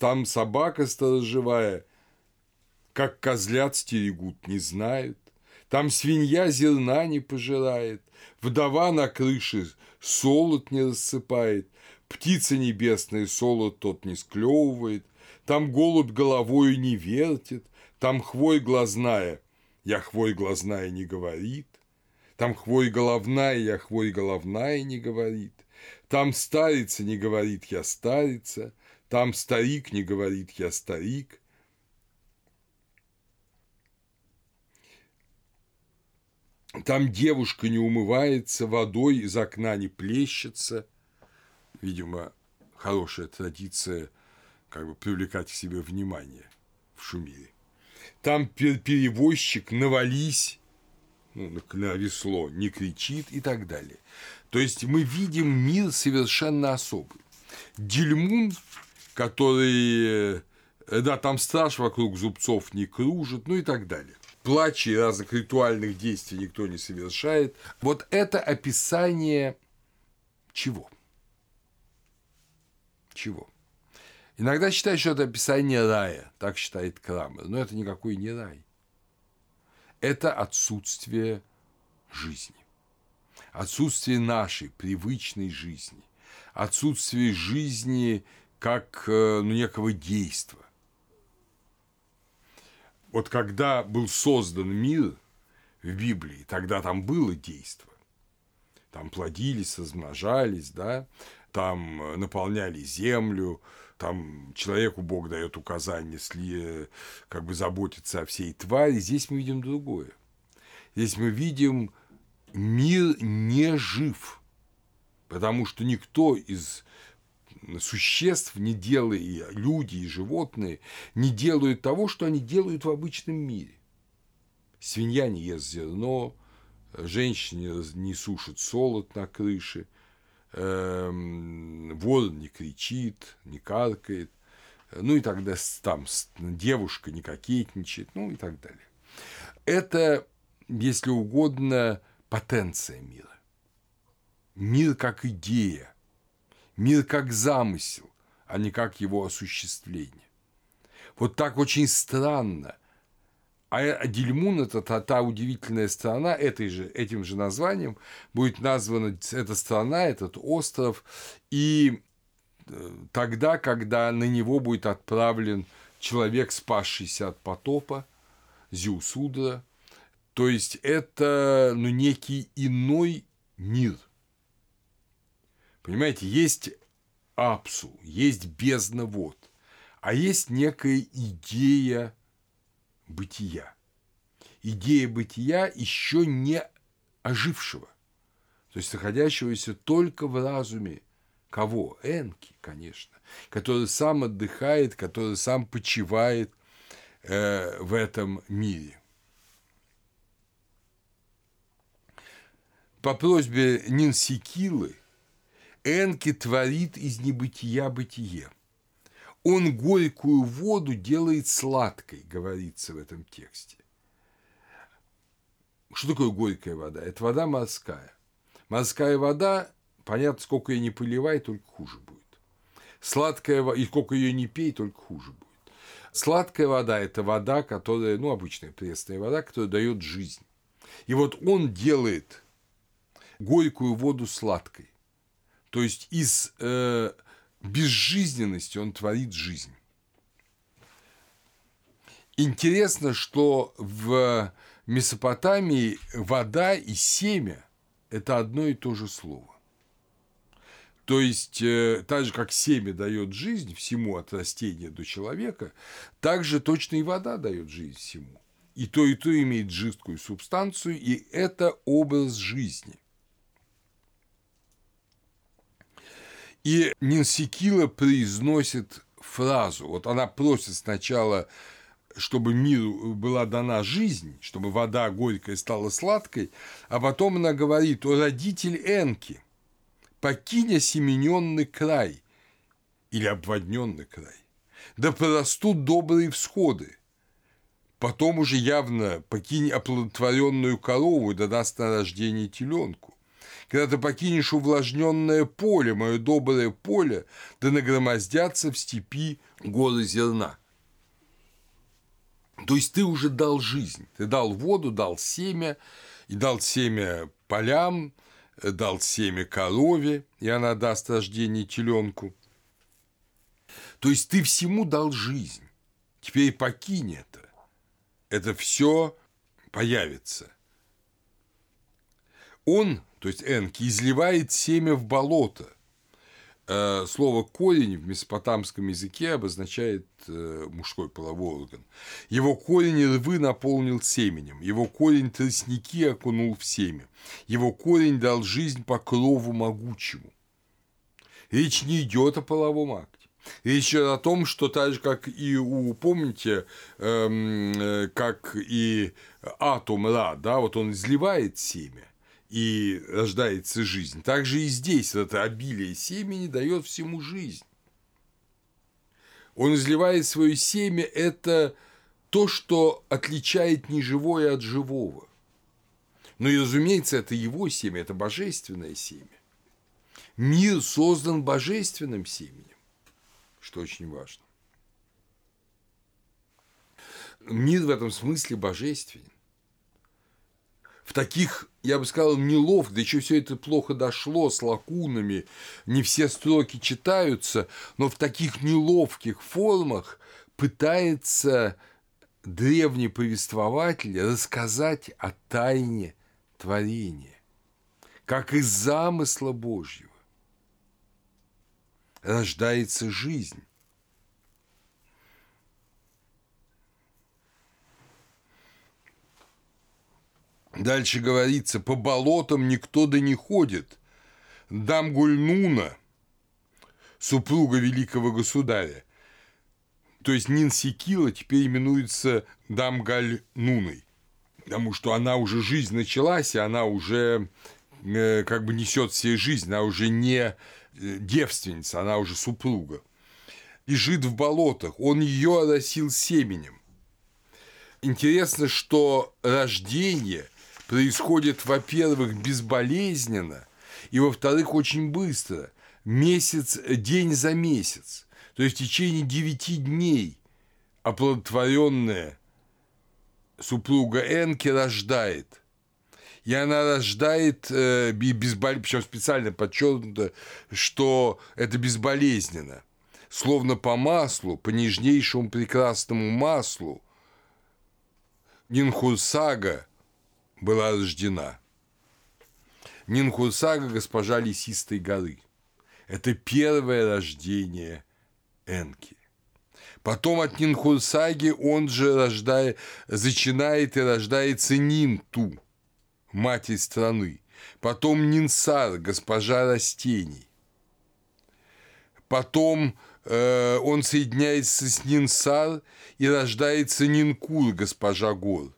там собака сторожевая, как козлят стерегут, не знают. Там свинья зерна не пожирает, вдова на крыше солод не рассыпает, птица небесная солод тот не склевывает, там голубь головою не вертит, там хвой глазная, я хвой глазная не говорит, там хвой головная, я хвой головная не говорит, там старица не говорит, я старица, там старик не говорит «я старик». Там девушка не умывается, водой из окна не плещется. Видимо, хорошая традиция как бы привлекать к себе внимание в Шумире. Там перевозчик навались, ну, на весло, не кричит и так далее. То есть мы видим мир совершенно особый. Дельмун который, э, да, там страж вокруг зубцов не кружит, ну и так далее. Плачи и разных ритуальных действий никто не совершает. Вот это описание чего? Чего? Иногда считают, что это описание рая, так считает Крамер, но это никакой не рай. Это отсутствие жизни, отсутствие нашей привычной жизни, отсутствие жизни как э, ну, некого действа. Вот когда был создан мир в Библии, тогда там было действо. Там плодились, размножались, да, там э, наполняли землю, там человеку Бог дает указание, если как бы заботиться о всей твари. Здесь мы видим другое. Здесь мы видим мир не жив, потому что никто из существ не делая, люди и животные, не делают того, что они делают в обычном мире. Свинья не ест зерно, женщина не сушит солод на крыше, ворон не кричит, не каркает, ну и тогда там девушка не кокетничает, ну и так далее. Это, если угодно, потенция мира. Мир как идея, мир как замысел, а не как его осуществление. Вот так очень странно. А Дильмун – это та, та удивительная страна, этой же, этим же названием будет названа эта страна, этот остров, и э, тогда, когда на него будет отправлен человек, спасшийся от потопа, Зиусудра, то есть это ну, некий иной мир – Понимаете, есть апсу, есть бездна вод, а есть некая идея бытия. Идея бытия еще не ожившего, то есть находящегося только в разуме кого? Энки, конечно, который сам отдыхает, который сам почивает э, в этом мире. По просьбе Нинсикилы – Энки творит из небытия бытие. Он горькую воду делает сладкой, говорится в этом тексте. Что такое горькая вода? Это вода морская. Морская вода, понятно, сколько ее не поливай, только хуже будет. Сладкая вода, и сколько ее не пей, только хуже будет. Сладкая вода – это вода, которая, ну, обычная пресная вода, которая дает жизнь. И вот он делает горькую воду сладкой. То есть из э, безжизненности он творит жизнь. Интересно, что в Месопотамии вода и семя – это одно и то же слово. То есть, э, так же, как семя дает жизнь всему от растения до человека, так же точно и вода дает жизнь всему. И то, и то имеет жидкую субстанцию, и это образ жизни. И Нинсикила произносит фразу, вот она просит сначала чтобы миру была дана жизнь, чтобы вода горькая стала сладкой, а потом она говорит, о родитель Энки, покинь осемененный край или обводненный край, да прорастут добрые всходы, потом уже явно покинь оплодотворенную корову, да даст на рождение теленку. Когда ты покинешь увлажненное поле, мое доброе поле, да нагромоздятся в степи горы зерна – то есть ты уже дал жизнь, ты дал воду, дал семя, и дал семя полям, дал семя корове, и она даст рождение теленку. То есть ты всему дал жизнь. Теперь покинь это. Это все появится. Он, то есть Энки, изливает семя в болото, Э, слово корень в месопотамском языке обозначает э, мужской половой орган. Его корень рвы наполнил семенем, его корень тростники окунул в семя, его корень дал жизнь покрову могучему. Речь не идет о половом акте. Речь идет о том, что так же, как и у, помните, эм, э, как и атом Ра, да, вот он изливает семя, и рождается жизнь. Также и здесь это обилие семени дает всему жизнь. Он изливает свое семя – это то, что отличает неживое от живого. Но и, разумеется, это его семя, это божественное семя. Мир создан божественным семенем, что очень важно. Мир в этом смысле божественен в таких, я бы сказал, неловко, да еще все это плохо дошло с лакунами, не все строки читаются, но в таких неловких формах пытается древний повествователь рассказать о тайне творения, как из замысла Божьего рождается жизнь. Дальше говорится, по болотам никто да не ходит. Дам Гульнуна, супруга великого государя, то есть Нинсикила теперь именуется Дамгаль Нуной, потому что она уже жизнь началась, и она уже э, как бы несет себе жизнь, она уже не э, девственница, она уже супруга. Лежит в болотах, он ее оросил семенем. Интересно, что рождение происходит, во-первых, безболезненно, и, во-вторых, очень быстро, месяц, день за месяц. То есть в течение девяти дней оплодотворенная супруга Энки рождает. И она рождает э, безбол... причем специально подчеркнуто, что это безболезненно. Словно по маслу, по нежнейшему прекрасному маслу, Нинхурсага была рождена. Нинхусага – госпожа Лесистой горы. Это первое рождение Энки. Потом от Нинхурсаги он же рождает, зачинает и рождается Нинту, матерь страны. Потом Нинсар, госпожа растений. Потом э, он соединяется с Нинсар и рождается Нинкур, госпожа гор.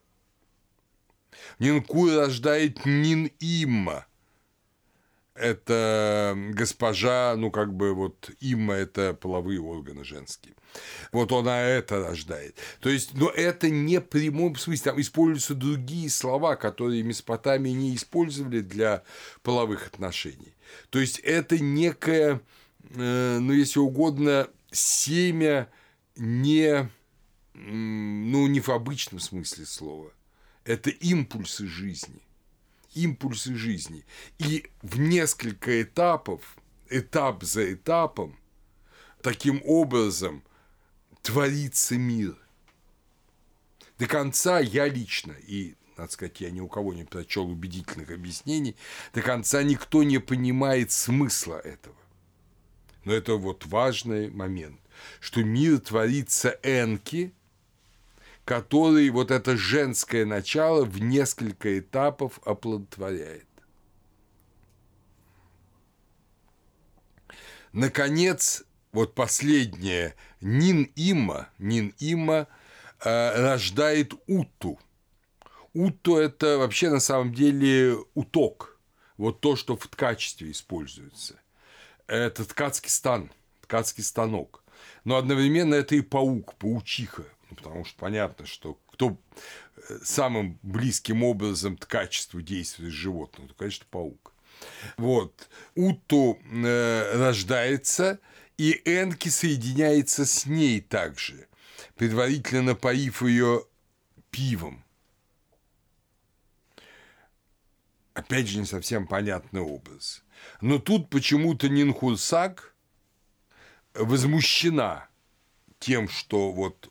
Нинкуй рождает Нин-Имма. Это госпожа, ну, как бы вот Имма – это половые органы женские. Вот она это рождает. То есть, но это не прямом смысле. Там используются другие слова, которые Месопотамии не использовали для половых отношений. То есть, это некое э, ну, если угодно, семя не, ну, не в обычном смысле слова. Это импульсы жизни. Импульсы жизни. И в несколько этапов, этап за этапом, таким образом творится мир. До конца я лично, и, надо сказать, я ни у кого не прочел убедительных объяснений, до конца никто не понимает смысла этого. Но это вот важный момент, что мир творится энки, который вот это женское начало в несколько этапов оплодотворяет. Наконец, вот последнее, Нин Има, Нин Има э, рождает Уту. Уту – это вообще на самом деле уток, вот то, что в ткачестве используется. Это ткацкий стан, ткацкий станок. Но одновременно это и паук, паучиха, ну, потому что понятно, что кто э, самым близким образом к качеству действует с животным, то, конечно, паук. Вот. Уту э, рождается, и Энки соединяется с ней также, предварительно напоив ее пивом. Опять же, не совсем понятный образ. Но тут почему-то Нинхурсак возмущена тем, что вот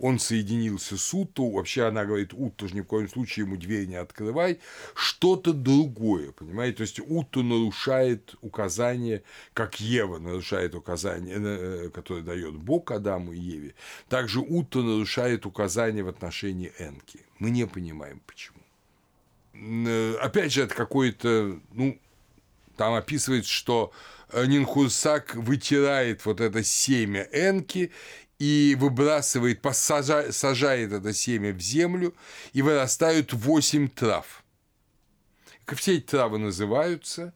он соединился с Уту, вообще она говорит, Уту же ни в коем случае ему дверь не открывай, что-то другое, понимаете, то есть Уту нарушает указания, как Ева нарушает указания, э, которые дает Бог Адаму и Еве, также Уту нарушает указания в отношении Энки. Мы не понимаем, почему. Э, опять же, это какой-то, ну, там описывается, что Нинхурсак вытирает вот это семя Энки и выбрасывает, посажает, сажает это семя в землю, и вырастают восемь трав. Как все эти травы называются,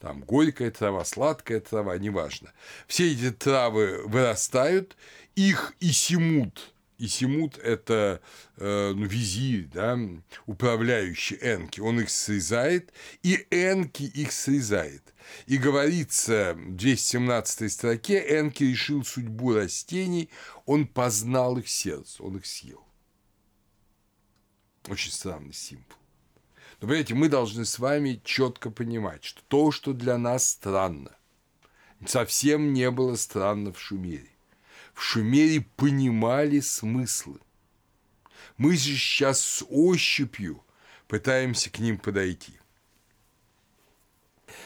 там горькая трава, сладкая трава, неважно. Все эти травы вырастают, их и симут. И симут – это э, ну, визирь, да, управляющий Энки. Он их срезает, и Энки их срезает. И говорится в 217 строке, Энки решил судьбу растений, он познал их сердце, он их съел. Очень странный символ. Но, понимаете, мы должны с вами четко понимать, что то, что для нас странно, совсем не было странно в Шумере. В Шумере понимали смыслы. Мы же сейчас с ощупью пытаемся к ним подойти –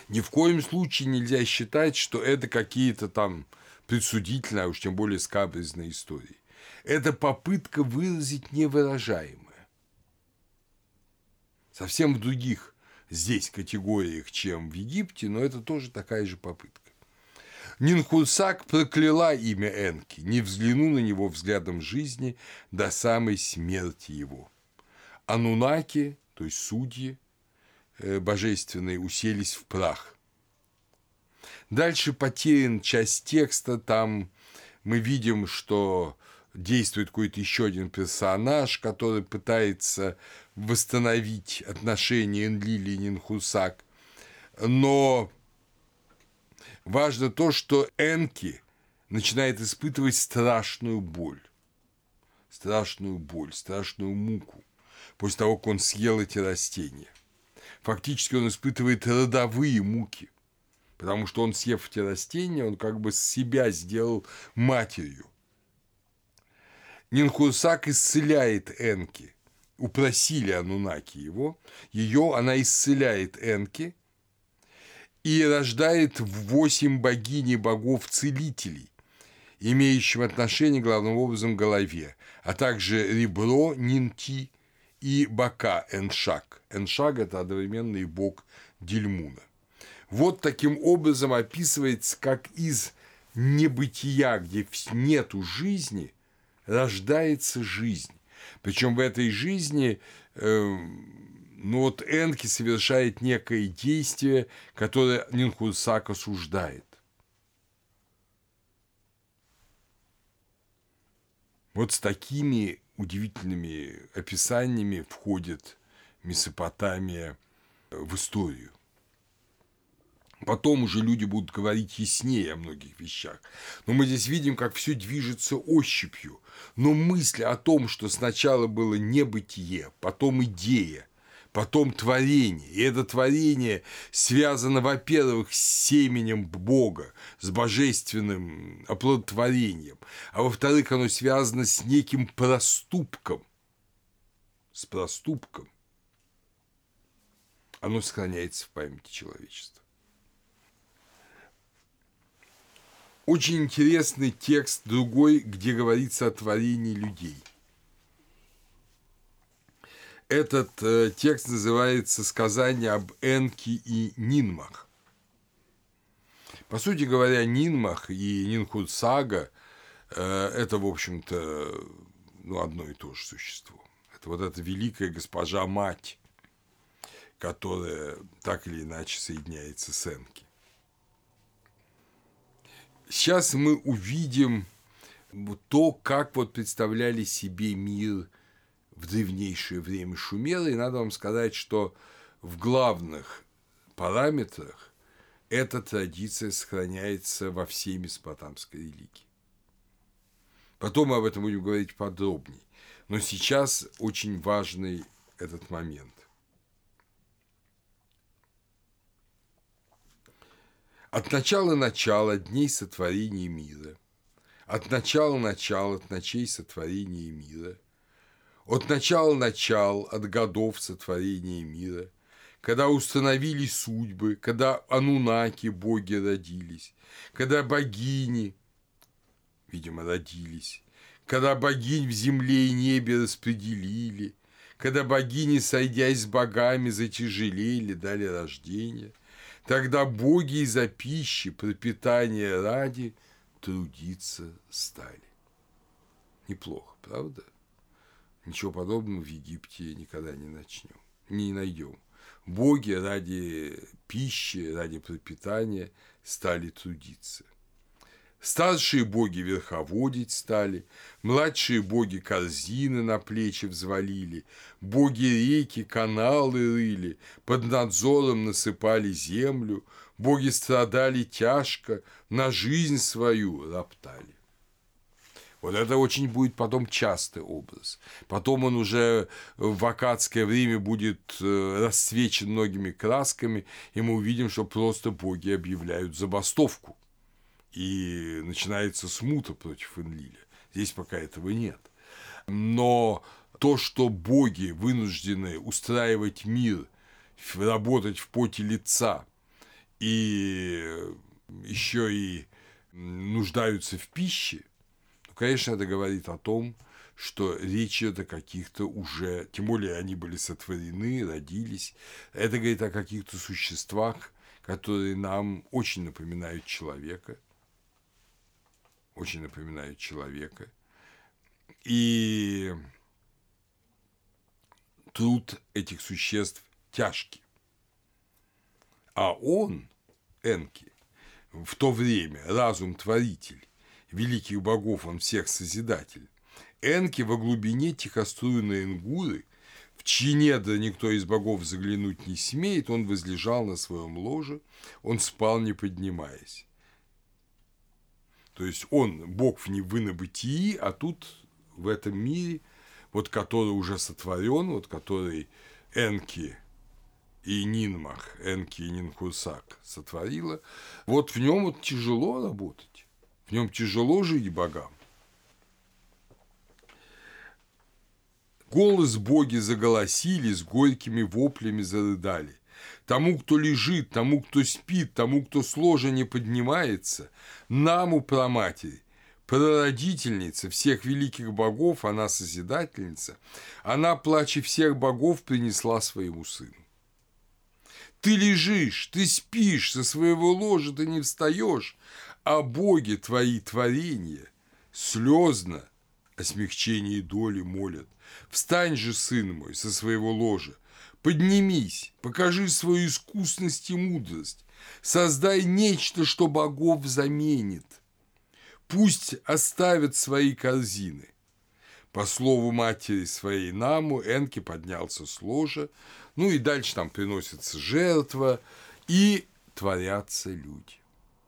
ни в коем случае нельзя считать, что это какие-то там предсудительные, а уж тем более скабрезные истории. Это попытка выразить невыражаемое. Совсем в других здесь категориях, чем в Египте, но это тоже такая же попытка. Нинхурсак прокляла имя Энки, не взгляну на него взглядом жизни до самой смерти его. Анунаки, то есть судьи, божественные уселись в прах. Дальше потерян часть текста, там мы видим, что действует какой-то еще один персонаж, который пытается восстановить отношения Энлили и Нинхусак. Но важно то, что Энки начинает испытывать страшную боль. Страшную боль, страшную муку после того, как он съел эти растения – фактически он испытывает родовые муки, потому что он, съев эти растения, он как бы себя сделал матерью. Нинхурсак исцеляет Энки. Упросили Анунаки его. Ее она исцеляет Энки и рождает восемь богини богов-целителей, имеющим отношение главным образом к голове, а также ребро Нинти – и бока Эншаг. Эншаг – это одновременный бог Дильмуна. Вот таким образом описывается, как из небытия, где нету жизни, рождается жизнь. Причем в этой жизни э, ну вот Энки совершает некое действие, которое Нинхурсак осуждает. Вот с такими удивительными описаниями входит Месопотамия в историю. Потом уже люди будут говорить яснее о многих вещах. Но мы здесь видим, как все движется ощупью. Но мысль о том, что сначала было небытие, потом идея, потом творение. И это творение связано, во-первых, с семенем Бога, с божественным оплодотворением, а во-вторых, оно связано с неким проступком, с проступком. Оно сохраняется в памяти человечества. Очень интересный текст другой, где говорится о творении людей – этот э, текст называется «Сказание об Энке и Нинмах». По сути говоря, Нинмах и Нинхуд Сага э, – это, в общем-то, ну, одно и то же существо. Это вот эта великая госпожа-мать, которая так или иначе соединяется с Энки. Сейчас мы увидим то, как вот представляли себе мир – в древнейшее время шумела, и надо вам сказать, что в главных параметрах эта традиция сохраняется во всей месопотамской религии. Потом мы об этом будем говорить подробнее. Но сейчас очень важный этот момент. От начала начала дней сотворения мира, от начала начала, от ночей сотворения мира – от начала начал, от годов сотворения мира, когда установили судьбы, когда анунаки боги родились, когда богини, видимо, родились, когда богинь в земле и небе распределили, когда богини, сойдясь с богами, затяжелели, дали рождение, тогда боги из-за пищи, пропитания ради трудиться стали. Неплохо, правда? Ничего подобного в Египте никогда не начнем, не найдем. Боги ради пищи, ради пропитания стали трудиться. Старшие боги верховодить стали, младшие боги корзины на плечи взвалили, боги реки, каналы рыли, под надзором насыпали землю, боги страдали тяжко, на жизнь свою роптали. Вот это очень будет потом частый образ. Потом он уже в акадское время будет э, расцвечен многими красками, и мы увидим, что просто боги объявляют забастовку. И начинается смута против Энлиля. Здесь пока этого нет. Но то, что боги вынуждены устраивать мир, работать в поте лица и еще и нуждаются в пище – Конечно, это говорит о том, что речь идет о каких-то уже, тем более они были сотворены, родились, это говорит о каких-то существах, которые нам очень напоминают человека, очень напоминают человека. И труд этих существ тяжкий. А он, Энки, в то время разум-творитель, великих богов он всех созидатель. Энки во глубине тихоструйной Энгуры, в чьи недра никто из богов заглянуть не смеет, он возлежал на своем ложе, он спал, не поднимаясь. То есть он бог в невынобытии, а тут в этом мире, вот который уже сотворен, вот который Энки и Нинмах, Энки и Нинхусак сотворила, вот в нем вот тяжело работать. В нем тяжело жить богам. Голос боги заголосили, с горькими воплями зарыдали. Тому, кто лежит, тому, кто спит, тому, кто с ложа не поднимается, наму праматери, прародительница всех великих богов, она созидательница, она, плача всех богов, принесла своему сыну. Ты лежишь, ты спишь, со своего ложа ты не встаешь, о Боге твои творения, слезно о смягчении доли молят. Встань же, сын мой, со своего ложа, поднимись, покажи свою искусность и мудрость, создай нечто, что богов заменит. Пусть оставят свои корзины. По слову матери своей Наму Энки поднялся с ложа, ну и дальше там приносится жертва, и творятся люди.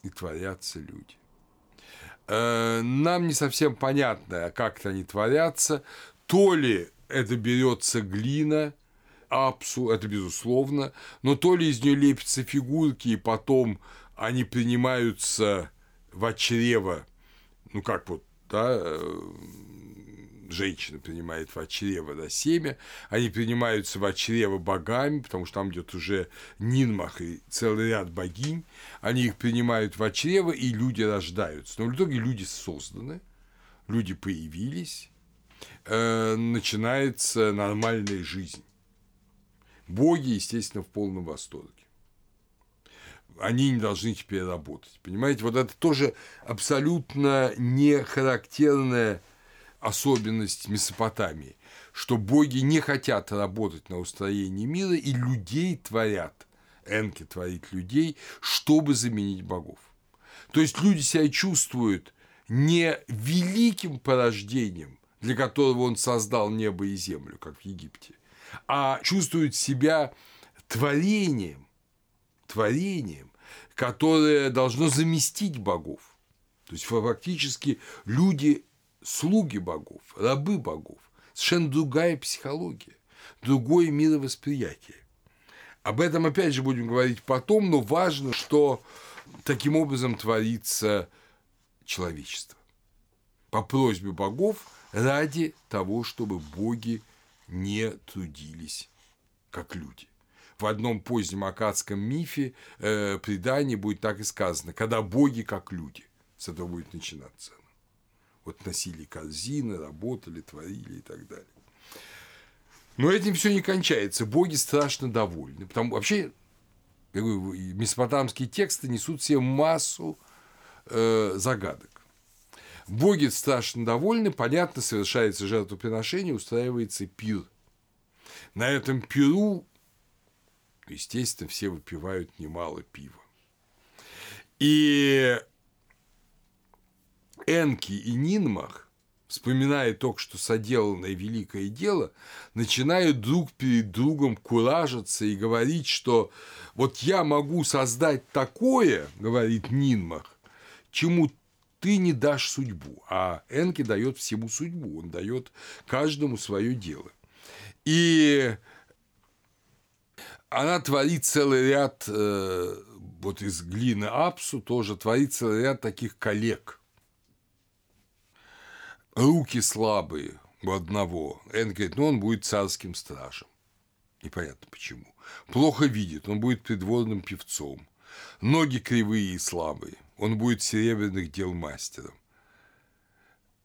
И творятся люди. Э, нам не совсем понятно, как они творятся. То ли это берется глина, апсу, это безусловно, но то ли из нее лепятся фигурки, и потом они принимаются в чрево, ну как вот, да, э, женщина принимает в чрево да, семя, они принимаются в чрево богами, потому что там идет уже Нинмах и целый ряд богинь, они их принимают в чрево, и люди рождаются. Но в итоге люди созданы, люди появились, э, начинается нормальная жизнь. Боги, естественно, в полном восторге. Они не должны теперь работать. Понимаете, вот это тоже абсолютно не характерная особенность Месопотамии, что боги не хотят работать на устроении мира и людей творят, Энки творит людей, чтобы заменить богов. То есть люди себя чувствуют не великим порождением, для которого он создал небо и землю, как в Египте, а чувствуют себя творением, творением, которое должно заместить богов. То есть фактически люди слуги богов, рабы богов. Совершенно другая психология, другое мировосприятие. Об этом опять же будем говорить потом, но важно, что таким образом творится человечество. По просьбе богов ради того, чтобы боги не трудились как люди. В одном позднем акадском мифе э, предании будет так и сказано, когда боги как люди. С этого будет начинаться. Вот носили корзины, работали, творили и так далее. Но этим все не кончается. Боги страшно довольны. Потому вообще месопотамские тексты несут себе массу э, загадок. Боги страшно довольны, понятно, совершается жертвоприношение, устраивается пир. На этом пиру, естественно, все выпивают немало пива. И Энки и Нинмах, вспоминая только что соделанное великое дело, начинают друг перед другом куражиться и говорить, что вот я могу создать такое, говорит Нинмах, чему ты не дашь судьбу, а Энки дает всему судьбу, он дает каждому свое дело. И она творит целый ряд, э, вот из глины Апсу тоже творит целый ряд таких коллег. Руки слабые у одного. Энн говорит, ну он будет царским стражем. Непонятно почему. Плохо видит, он будет придворным певцом. Ноги кривые и слабые он будет серебряных дел мастером.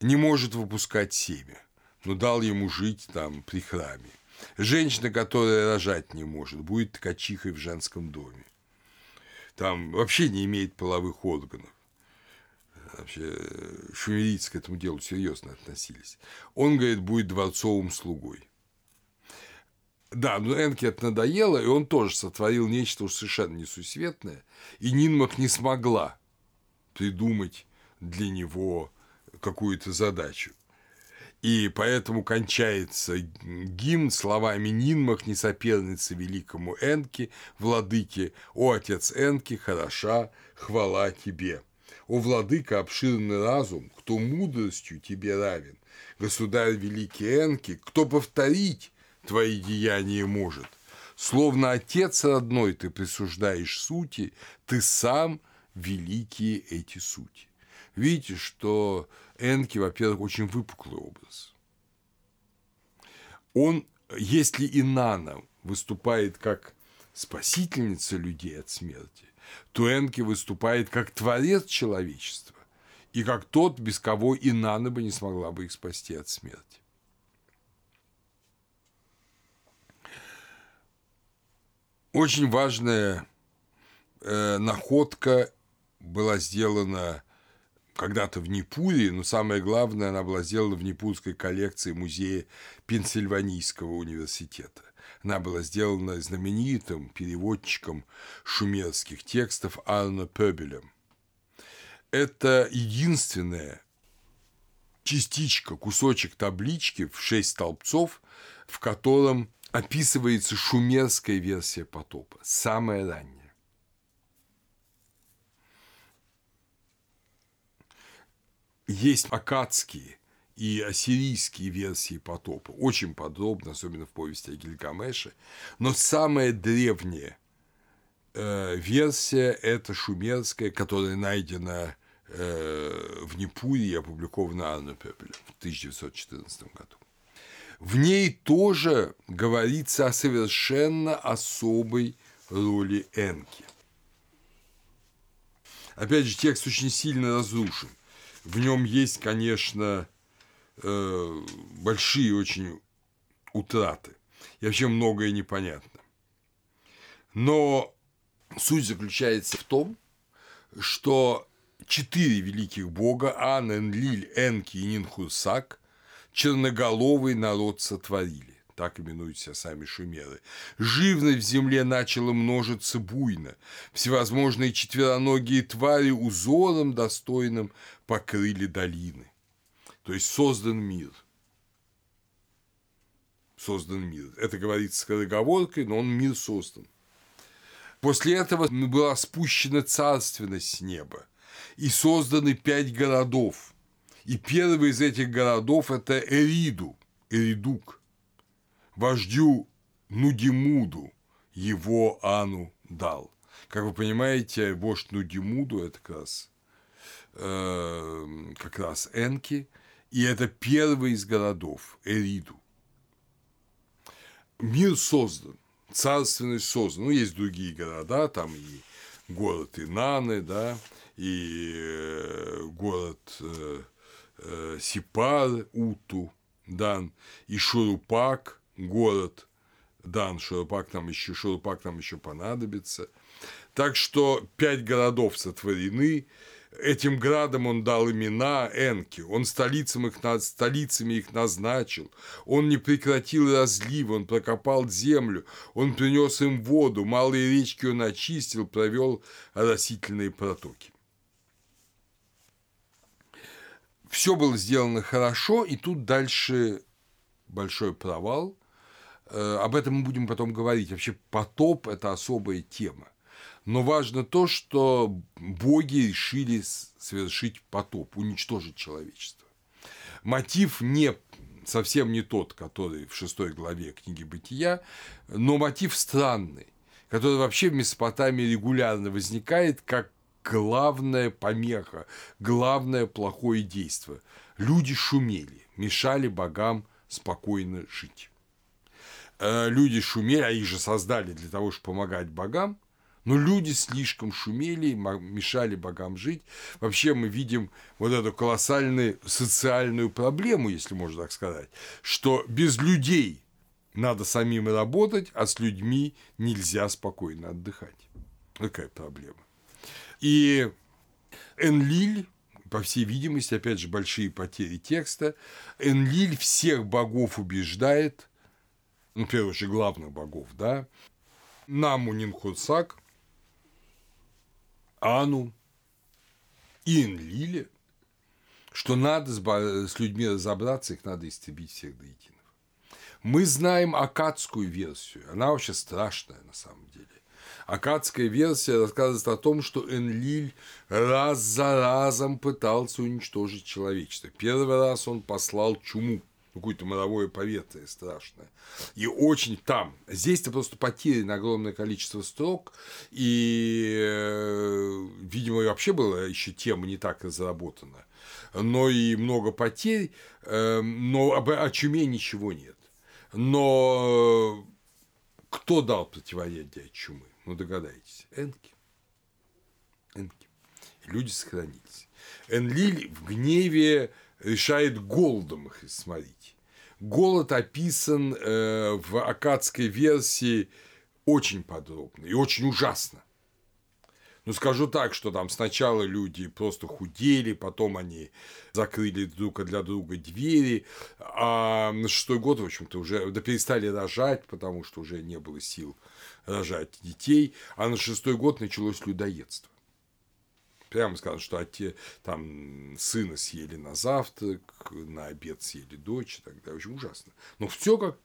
Не может выпускать семя, но дал ему жить там при храме. Женщина, которая рожать не может, будет ткачихой в женском доме. Там вообще не имеет половых органов. Вообще шумерийцы к этому делу серьезно относились. Он, говорит, будет дворцовым слугой. Да, но Энке это надоело, и он тоже сотворил нечто уж совершенно несусветное, и Нинмах не смогла придумать для него какую-то задачу. И поэтому кончается гимн словами «Нинмах не соперница великому Энке, владыке, о отец Энки, хороша, хвала тебе». О, владыка, обширный разум, кто мудростью тебе равен, государь великий Энки, кто повторить твои деяния может. Словно отец родной ты присуждаешь сути, ты сам великие эти сути. Видите, что Энки, во-первых, очень выпуклый образ. Он, если Инана выступает как спасительница людей от смерти, то Энки выступает как творец человечества и как тот, без кого Инана бы не смогла бы их спасти от смерти. Очень важная э, находка была сделана когда-то в Непуре, но самое главное, она была сделана в Непурской коллекции музея Пенсильванийского университета. Она была сделана знаменитым переводчиком шумерских текстов Анна Пебелем. Это единственная частичка, кусочек таблички в шесть столбцов, в котором описывается шумерская версия потопа, самая ранняя. Есть акадские и ассирийские версии потопа, очень подробно, особенно в повести о Гильгамеше, но самая древняя э, версия – это шумерская, которая найдена э, в Непуре и опубликована Анной Пепелем в 1914 году. В ней тоже говорится о совершенно особой роли Энки. Опять же, текст очень сильно разрушен. В нем есть, конечно, э, большие очень утраты. И вообще многое непонятно. Но суть заключается в том, что четыре великих бога Ан, Энлиль, Энки и Нинхурсак черноголовый народ сотворили так именуют себя сами шумеры. Живность в земле начала множиться буйно. Всевозможные четвероногие твари узором достойным покрыли долины. То есть создан мир. Создан мир. Это говорится скороговоркой, но он мир создан. После этого была спущена царственность с неба, и созданы пять городов. И первый из этих городов – это Эриду, Эридук вождю Нудимуду его Ану дал. Как вы понимаете, вождь Нудимуду – это как раз, э, как раз Энки, и это первый из городов – Эриду. Мир создан, царственность создана. Ну, есть другие города, там и город Инаны, да, и э, город э, э, Сипар, Уту, дан, и Шурупак – город дан, Шурупак нам еще, Шурупак нам еще понадобится. Так что пять городов сотворены, Этим градам он дал имена Энки, он столицам их, столицами их назначил, он не прекратил разлив, он прокопал землю, он принес им воду, малые речки он очистил, провел растительные протоки. Все было сделано хорошо, и тут дальше большой провал. Э, об этом мы будем потом говорить. Вообще потоп – это особая тема. Но важно то, что боги решили совершить потоп, уничтожить человечество. Мотив не совсем не тот, который в шестой главе книги «Бытия», но мотив странный, который вообще в Месопотамии регулярно возникает как главная помеха, главное плохое действие. Люди шумели, мешали богам спокойно жить. Э, люди шумели, а их же создали для того, чтобы помогать богам, но люди слишком шумели, мешали богам жить. Вообще мы видим вот эту колоссальную социальную проблему, если можно так сказать, что без людей надо самим работать, а с людьми нельзя спокойно отдыхать. Такая проблема. И Энлиль, по всей видимости, опять же, большие потери текста, Энлиль всех богов убеждает – ну, первую очередь, главных богов, да, Наму Нинхусак, Ану и Энлиле, что надо с людьми разобраться, их надо истребить всех до единого. Мы знаем акадскую версию, она вообще страшная на самом деле. Акадская версия рассказывает о том, что Энлиль раз за разом пытался уничтожить человечество. Первый раз он послал чуму какое-то мировое поветрие страшное. И очень там. Здесь-то просто потеряно огромное количество строк, и, э, видимо, вообще была еще тема не так разработана. Но и много потерь, э, но об, о чуме ничего нет. Но кто дал противоядие от чумы? Ну, догадайтесь. Энки. Энки. Люди сохранились. Энлиль в гневе решает голодом их сморить. Голод описан э, в акадской версии очень подробно и очень ужасно. Ну, скажу так, что там сначала люди просто худели, потом они закрыли друг для друга двери, а на шестой год, в общем-то, уже да, перестали рожать, потому что уже не было сил рожать детей, а на шестой год началось людоедство прямо сказано, что отец, там сына съели на завтрак, на обед съели дочь и так далее. Очень ужасно. Но все, как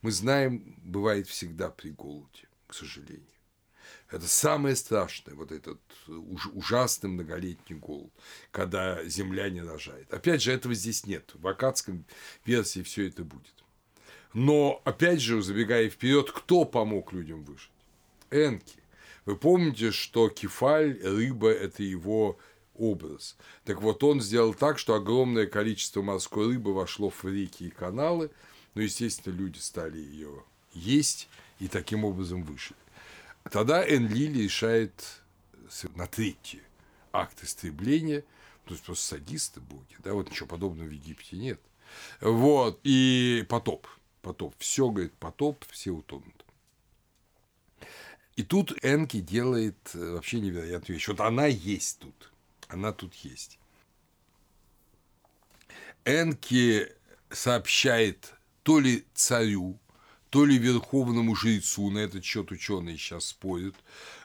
мы знаем, бывает всегда при голоде, к сожалению. Это самое страшное, вот этот уж, ужасный многолетний голод, когда земля не рожает. Опять же, этого здесь нет. В акадском версии все это будет. Но, опять же, забегая вперед, кто помог людям выжить? Энки. Вы помните, что кефаль, рыба – это его образ. Так вот, он сделал так, что огромное количество морской рыбы вошло в реки и каналы, ну, естественно, люди стали ее есть и таким образом выжили. Тогда Энлили решает на третий акт истребления, то есть просто садисты боги, да, вот ничего подобного в Египте нет. Вот, и потоп, потоп, все, говорит, потоп, все утонут. И тут Энки делает э, вообще невероятную вещь. Вот она есть тут. Она тут есть. Энки сообщает то ли царю, то ли верховному жрецу, на этот счет ученые сейчас спорят,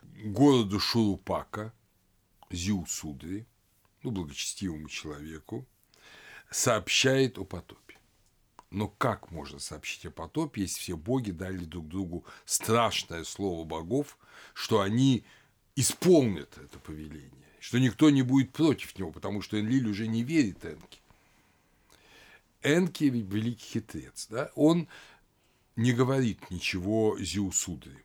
городу Шурупака, Зиусудри, ну, благочестивому человеку, сообщает о потопе. Но как можно сообщить о потопе, если все боги дали друг другу страшное слово богов, что они исполнят это повеление, что никто не будет против него, потому что Энлиль уже не верит Энке. Энке великий хитрец, да? Он не говорит ничего Зиусудре.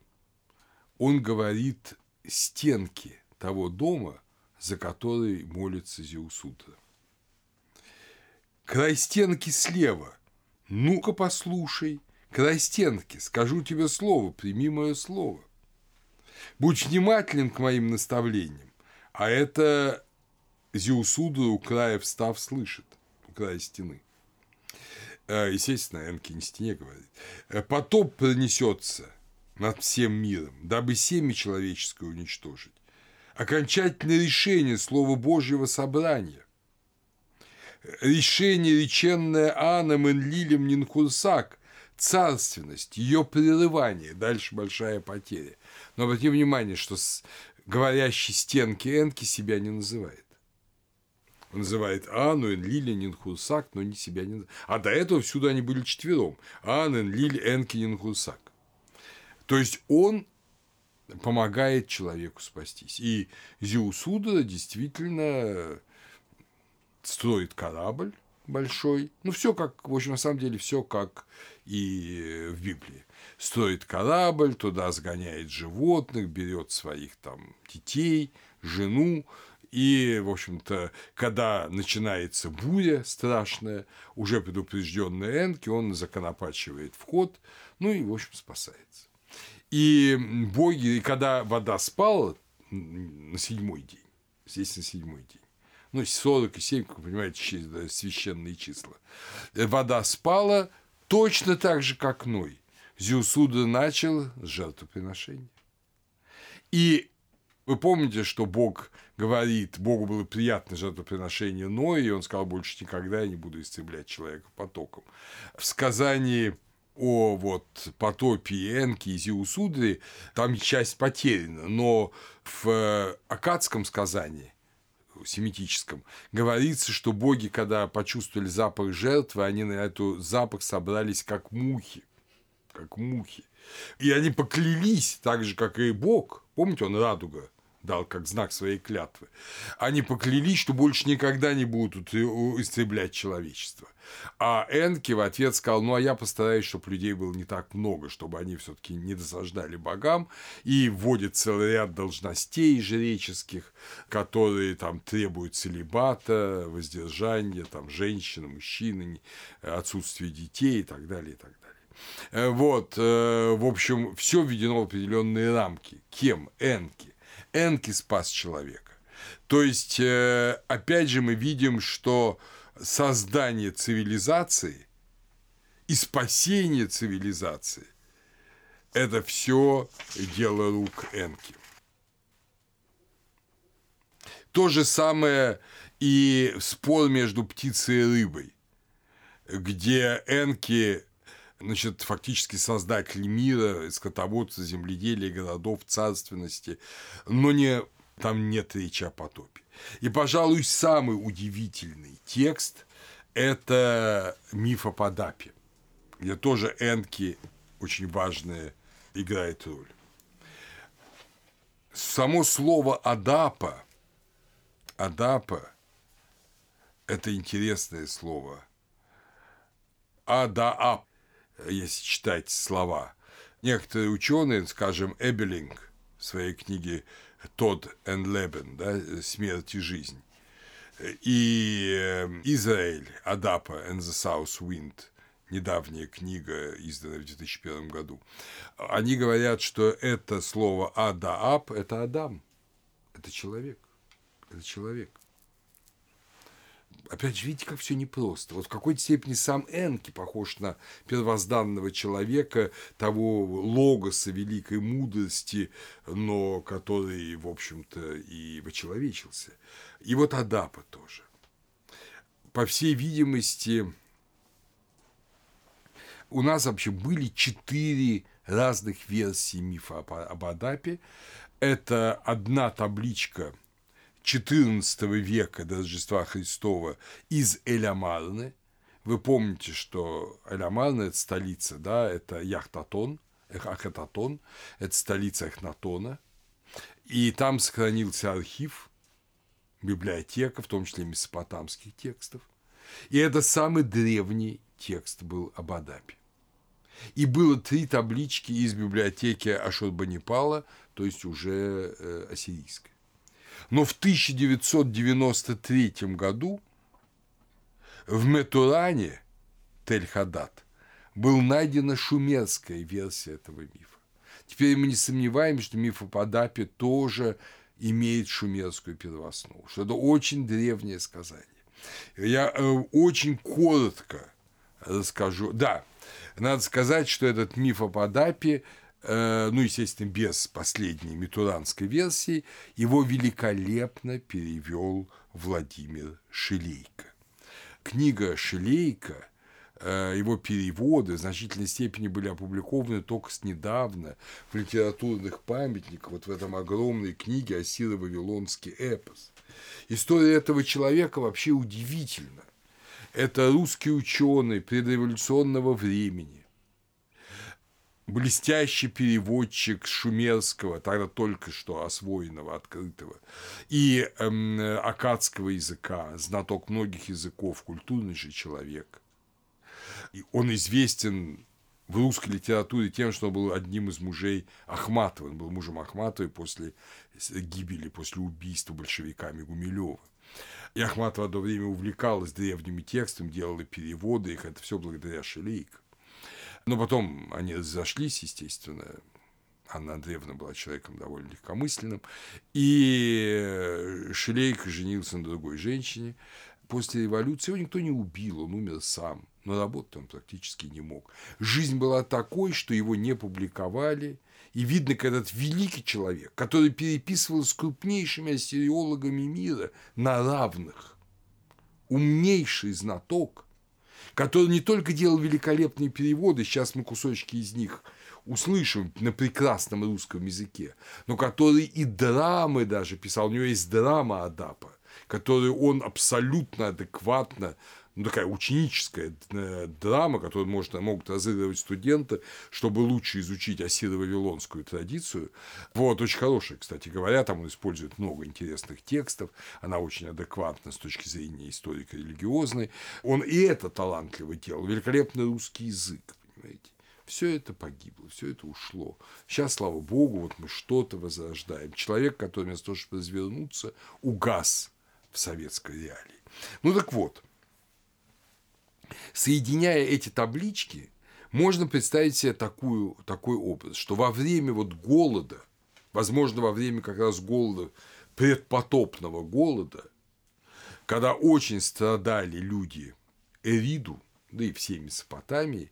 Он говорит стенки того дома, за который молится Зиусудра. Край стенки слева. Ну-ка послушай. Край стенки. Скажу тебе слово. Прими мое слово. Будь внимателен к моим наставлениям. А это Зиусудра у края встав слышит. У края стены. Э, естественно, Энки не стене говорит, «Э, потоп пронесется над всем миром, дабы семя человеческое уничтожить. Окончательное решение Слова Божьего собрания. Решение, реченное Аном Энлилем Нинхурсак, царственность, ее прерывание, дальше большая потеря. Но обратите внимание, что говорящий стенки Энки себя не называет. Он называет Анну, Энлиль, Нинхусак, но не себя не А до этого всюду они были четвером. Ан, Энлиль, Энки, Нинхусак. То есть он помогает человеку спастись. И Зиусуда действительно строит корабль большой. Ну, все как, в общем, на самом деле, все как и в Библии. Строит корабль, туда сгоняет животных, берет своих там детей, жену, и, в общем-то, когда начинается буря страшная, уже предупрежденный Энки, он законопачивает вход, ну и, в общем, спасается. И боги, и когда вода спала на седьмой день, здесь на седьмой день, ну, 47, как вы понимаете, священные числа, вода спала точно так же, как Ной. Зиусуда начал жертвоприношение. И вы помните, что Бог говорит, Богу было приятно жертвоприношение Ноя, и он сказал, больше никогда я не буду истреблять человека потоком. В сказании о вот потопе Энки и Зиусудре там часть потеряна, но в э, акадском сказании семитическом, говорится, что боги, когда почувствовали запах жертвы, они на эту запах собрались как мухи, как мухи. И они поклялись, так же, как и Бог, помните, он радуга, дал как знак своей клятвы. Они поклялись, что больше никогда не будут истреблять человечество. А Энки в ответ сказал, ну а я постараюсь, чтобы людей было не так много, чтобы они все-таки не досаждали богам, и вводит целый ряд должностей жреческих, которые там требуют целебата, воздержания, там женщины, мужчины, отсутствие детей и так далее, и так далее. Э, вот, э, в общем, все введено в определенные рамки. Кем? Энки. Энки спас человека. То есть, э, опять же, мы видим, что создание цивилизации и спасение цивилизации – это все дело рук Энки. То же самое и спор между птицей и рыбой, где Энки значит, фактически создатель мира, скотоводца, земледелия, городов, царственности, но не, там нет речи о потопе. И, пожалуй, самый удивительный текст – это миф о Падапе, где тоже Энки очень важная играет роль. само слово «адапа», «адапа» – это интересное слово. «Адаап», если читать слова. Некоторые ученые, скажем, Эбелинг в своей книге «Тод and Лебен», да, «Смерть и жизнь», и э, Израиль, Адапа and the South Wind – недавняя книга, изданная в 2001 году, они говорят, что это слово «адаап» – это Адам, это человек, это человек. Опять же, видите, как все непросто. Вот в какой-то степени сам Энки похож на первозданного человека, того логоса великой мудрости, но который, в общем-то, и вочеловечился. И вот Адапа тоже. По всей видимости, у нас вообще были четыре разных версии мифа об Адапе. Это одна табличка XIV века до Рождества Христова из Элямарны. Вы помните, что Элямарна – это столица, да, это Яхтатон, Ахататон, это столица Эхнатона. И там сохранился архив, библиотека, в том числе месопотамских текстов. И это самый древний текст был об Адапе. И было три таблички из библиотеки Ашурбанипала, то есть уже э, ассирийской. Но в 1993 году в Метуране Тель-Хадад был найдена шумерская версия этого мифа. Теперь мы не сомневаемся, что миф о Падапе тоже имеет шумерскую первооснову, что это очень древнее сказание. Я э, очень коротко расскажу. Да, надо сказать, что этот миф о Падапе, э, ну, естественно, без последней митуранской версии, его великолепно перевел Владимир Шилейко. Книга Шилейко э, его переводы в значительной степени были опубликованы только с недавно в литературных памятниках, вот в этом огромной книге «Ассиро-Вавилонский эпос». История этого человека вообще удивительна. Это русский ученый предреволюционного времени, блестящий переводчик шумерского, тогда только что освоенного, открытого, и эм, акадского языка, знаток многих языков, культурный же человек. И он известен в русской литературе тем, что он был одним из мужей Ахматова. Он был мужем Ахматовой после гибели, после убийства большевиками Гумилева. И Ахматова одно время увлекалась древними текстами, делала переводы их, это все благодаря Шелейко. Но потом они разошлись, естественно, Анна Андреевна была человеком довольно легкомысленным, и Шелейко женился на другой женщине. После революции его никто не убил, он умер сам, но работать он практически не мог. Жизнь была такой, что его не публиковали, и видно, как этот великий человек, который переписывал с крупнейшими ассириологами мира на равных, умнейший знаток, который не только делал великолепные переводы, сейчас мы кусочки из них услышим на прекрасном русском языке, но который и драмы даже писал. У него есть драма Адапа, которую он абсолютно адекватно ну, такая ученическая э, драма, которую можно, могут разыгрывать студенты, чтобы лучше изучить ассиро-вавилонскую традицию. Вот, очень хорошая, кстати говоря, там он использует много интересных текстов, она очень адекватна с точки зрения историко-религиозной. Он и это талантливо делал, великолепный русский язык, понимаете. Все это погибло, все это ушло. Сейчас, слава богу, вот мы что-то возрождаем. Человек, который вместо того, чтобы развернуться, угас в советской реалии. Ну так вот, Соединяя эти таблички, можно представить себе такую, такой образ, что во время вот голода, возможно, во время как раз голода, предпотопного голода, когда очень страдали люди Эриду, да и все Месопотамии,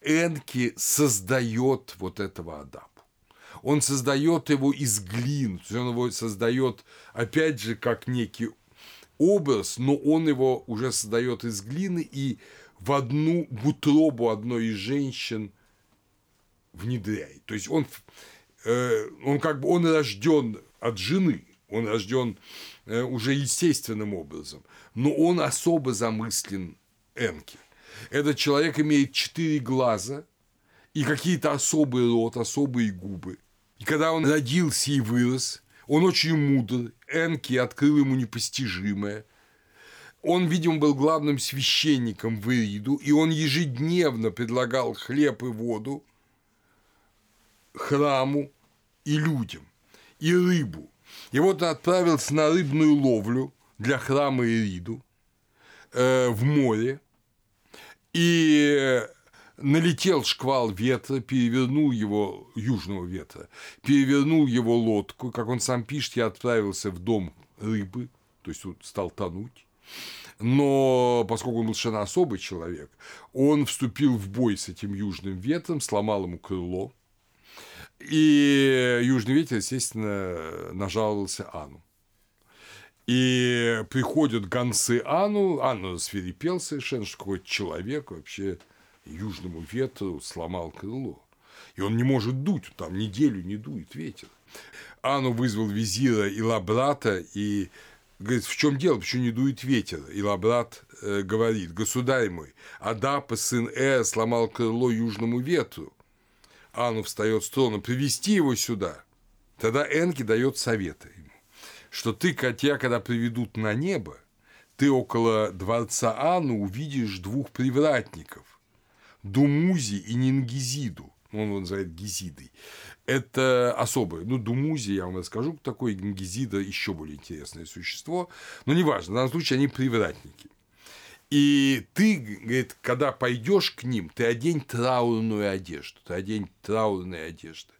Энки создает вот этого Адапу. Он создает его из глин, он его создает, опять же, как некий образ, но он его уже создает из глины и в одну в утробу одной из женщин внедряет. То есть он, э, он как бы он рожден от жены, он рожден э, уже естественным образом, но он особо замыслен Энки. Этот человек имеет четыре глаза и какие-то особый рот, особые губы. И когда он родился и вырос, он очень мудр, Энки открыл ему непостижимое. Он, видимо, был главным священником в Ириду, и он ежедневно предлагал хлеб и воду храму и людям, и рыбу. И вот он отправился на рыбную ловлю для храма Ириду э, в море, и налетел шквал ветра, перевернул его, южного ветра, перевернул его лодку, как он сам пишет, я отправился в дом рыбы, то есть он стал тонуть. Но поскольку он совершенно особый человек, он вступил в бой с этим южным ветром, сломал ему крыло, и южный ветер, естественно, нажаловался Ану. И приходят гонцы Анну свирепел совершенно, что какой-то человек вообще южному ветру сломал крыло. И он не может дуть, там неделю не дует ветер. Ану вызвал визира и лабрата и говорит, в чем дело, почему не дует ветер? И лабрат э, говорит, государь мой, Адапа, сын Э, сломал крыло южному ветру. Ану встает с трона, привести его сюда. Тогда Энки дает советы ему, что ты, котя, когда приведут на небо, ты около дворца Ану увидишь двух привратников, Думузи и Нингизиду, он его называет Гизидой. Это особое. Ну, Думузи, я вам расскажу, такой Нингизида еще более интересное существо. Но неважно, в данном случае они привратники. И ты, говорит, когда пойдешь к ним, ты одень траурную одежду, ты одень траурные одежды.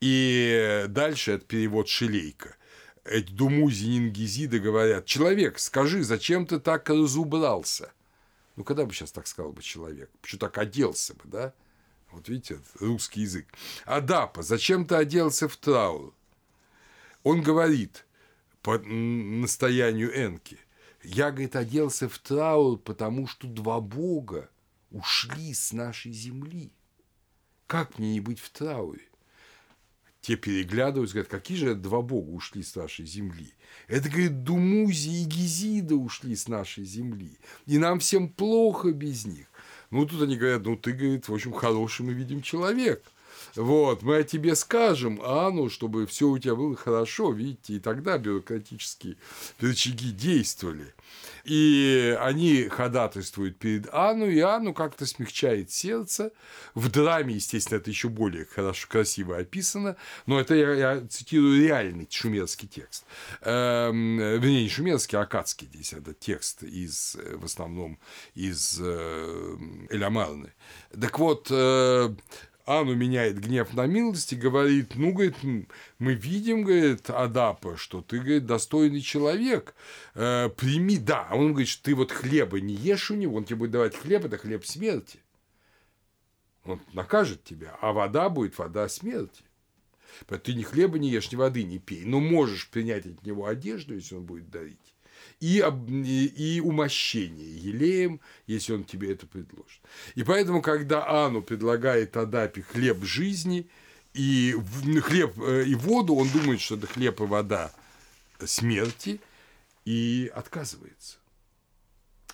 И дальше это перевод Шилейка. Эти Думузи Нингизида говорят, человек, скажи, зачем ты так разубрался? Ну, когда бы сейчас так сказал бы человек? Почему так оделся бы, да? Вот видите, русский язык. Адапа, зачем ты оделся в траур? Он говорит по настоянию Энки. Я, говорит, оделся в траур, потому что два бога ушли с нашей земли. Как мне не быть в трауре? Те переглядываются, говорят, какие же два бога ушли с нашей земли? Это, говорит, Думузи и Гизида ушли с нашей земли. И нам всем плохо без них. Ну, тут они говорят, ну, ты, говорит, в общем, хороший мы видим человек. Вот, мы о тебе скажем, Анну, чтобы все у тебя было хорошо, видите, и тогда бюрократические рычаги действовали. И они ходатайствуют перед Анну, и Анну как-то смягчает сердце. В драме, естественно, это еще более хорошо, красиво описано, но это я, я цитирую реальный шумерский текст. Эм, вернее, не шумерский, а акадский здесь это текст из, в основном из э, Элямарны. Так вот, э, Ану меняет гнев на милость и говорит, ну, говорит, мы видим, говорит, Адапа, что ты, говорит, достойный человек, э, прими, да, а он говорит, что ты вот хлеба не ешь у него, он тебе будет давать хлеб, это хлеб смерти. Он накажет тебя, а вода будет вода смерти. Ты ни хлеба не ешь, ни воды не пей, но можешь принять от него одежду, если он будет дарить и, и умощение елеем, если он тебе это предложит. И поэтому, когда Ану предлагает Адапе хлеб жизни и хлеб э, и воду, он думает, что это хлеб и вода смерти, и отказывается.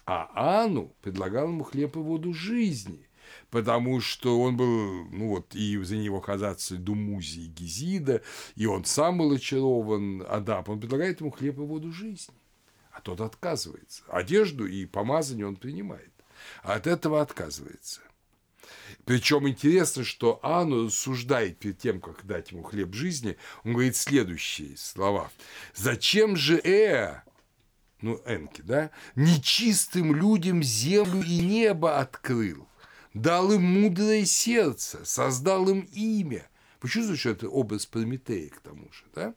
А Ану предлагал ему хлеб и воду жизни, потому что он был, ну вот, и за него ходатайствовали Думузи и Гизида, и он сам был очарован Адап, он предлагает ему хлеб и воду жизни а тот отказывается. Одежду и помазание он принимает, а от этого отказывается. Причем интересно, что Анну рассуждает перед тем, как дать ему хлеб жизни, он говорит следующие слова. «Зачем же Э, ну, Энки, да, нечистым людям землю и небо открыл, дал им мудрое сердце, создал им имя». Вы чувствуете, что это образ Прометея к тому же, да?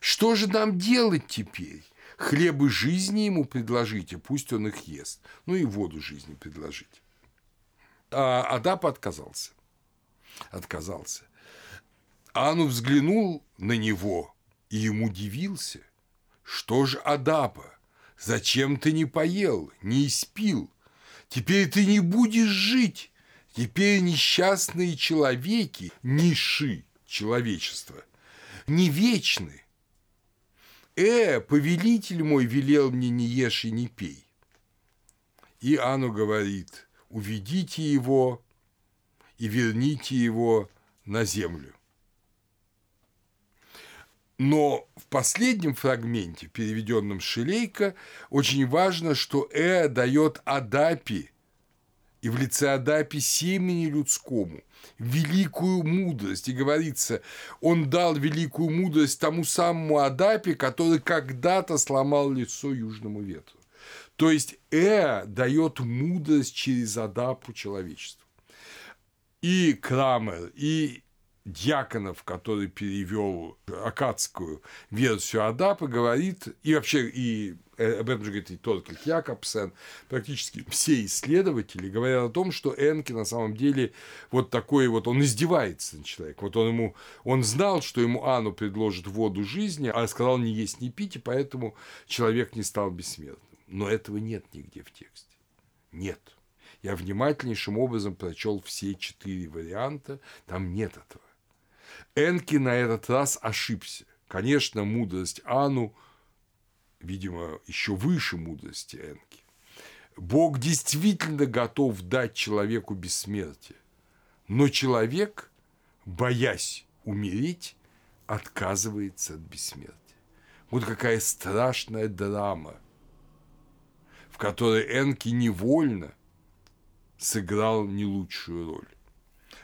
Что же нам делать теперь? Хлебы жизни ему предложите, пусть он их ест. Ну и воду жизни предложите. А Адап отказался. Отказался. Ану взглянул на него и ему удивился. Что ж, Адапа, зачем ты не поел, не испил? Теперь ты не будешь жить. Теперь несчастные человеки, ниши человечества, не вечны. «Э, повелитель мой велел мне не ешь и не пей». И Ану говорит, уведите его и верните его на землю. Но в последнем фрагменте, переведенном Шелейко, очень важно, что Э дает Адапи и в лице Адапи семени людскому великую мудрость. И говорится, он дал великую мудрость тому самому Адапе, который когда-то сломал лицо южному ветру. То есть Э дает мудрость через Адапу человечеству. И Крамер, и Дьяконов, который перевел акадскую версию Адапа, говорит, и вообще и об этом же говорит и Торкель Якобсен, практически все исследователи говорят о том, что Энки на самом деле вот такой вот, он издевается на человека. Вот он ему, он знал, что ему Ану предложит воду жизни, а сказал не есть, не пить, и поэтому человек не стал бессмертным. Но этого нет нигде в тексте. Нет. Я внимательнейшим образом прочел все четыре варианта, там нет этого. Энки на этот раз ошибся. Конечно, мудрость Ану, видимо, еще выше мудрости Энки. Бог действительно готов дать человеку бессмертие. Но человек, боясь умереть, отказывается от бессмертия. Вот какая страшная драма, в которой Энки невольно сыграл не лучшую роль.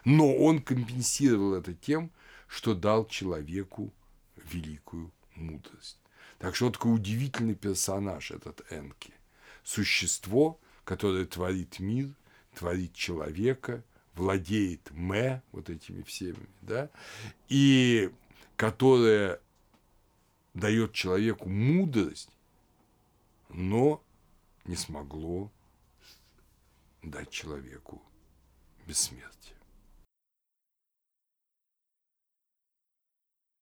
Но он компенсировал это тем, что дал человеку великую мудрость. Так что вот такой удивительный персонаж этот Энки. Существо, которое творит мир, творит человека, владеет мэ, вот этими всеми, да, и которое дает человеку мудрость, но не смогло дать человеку бессмертие.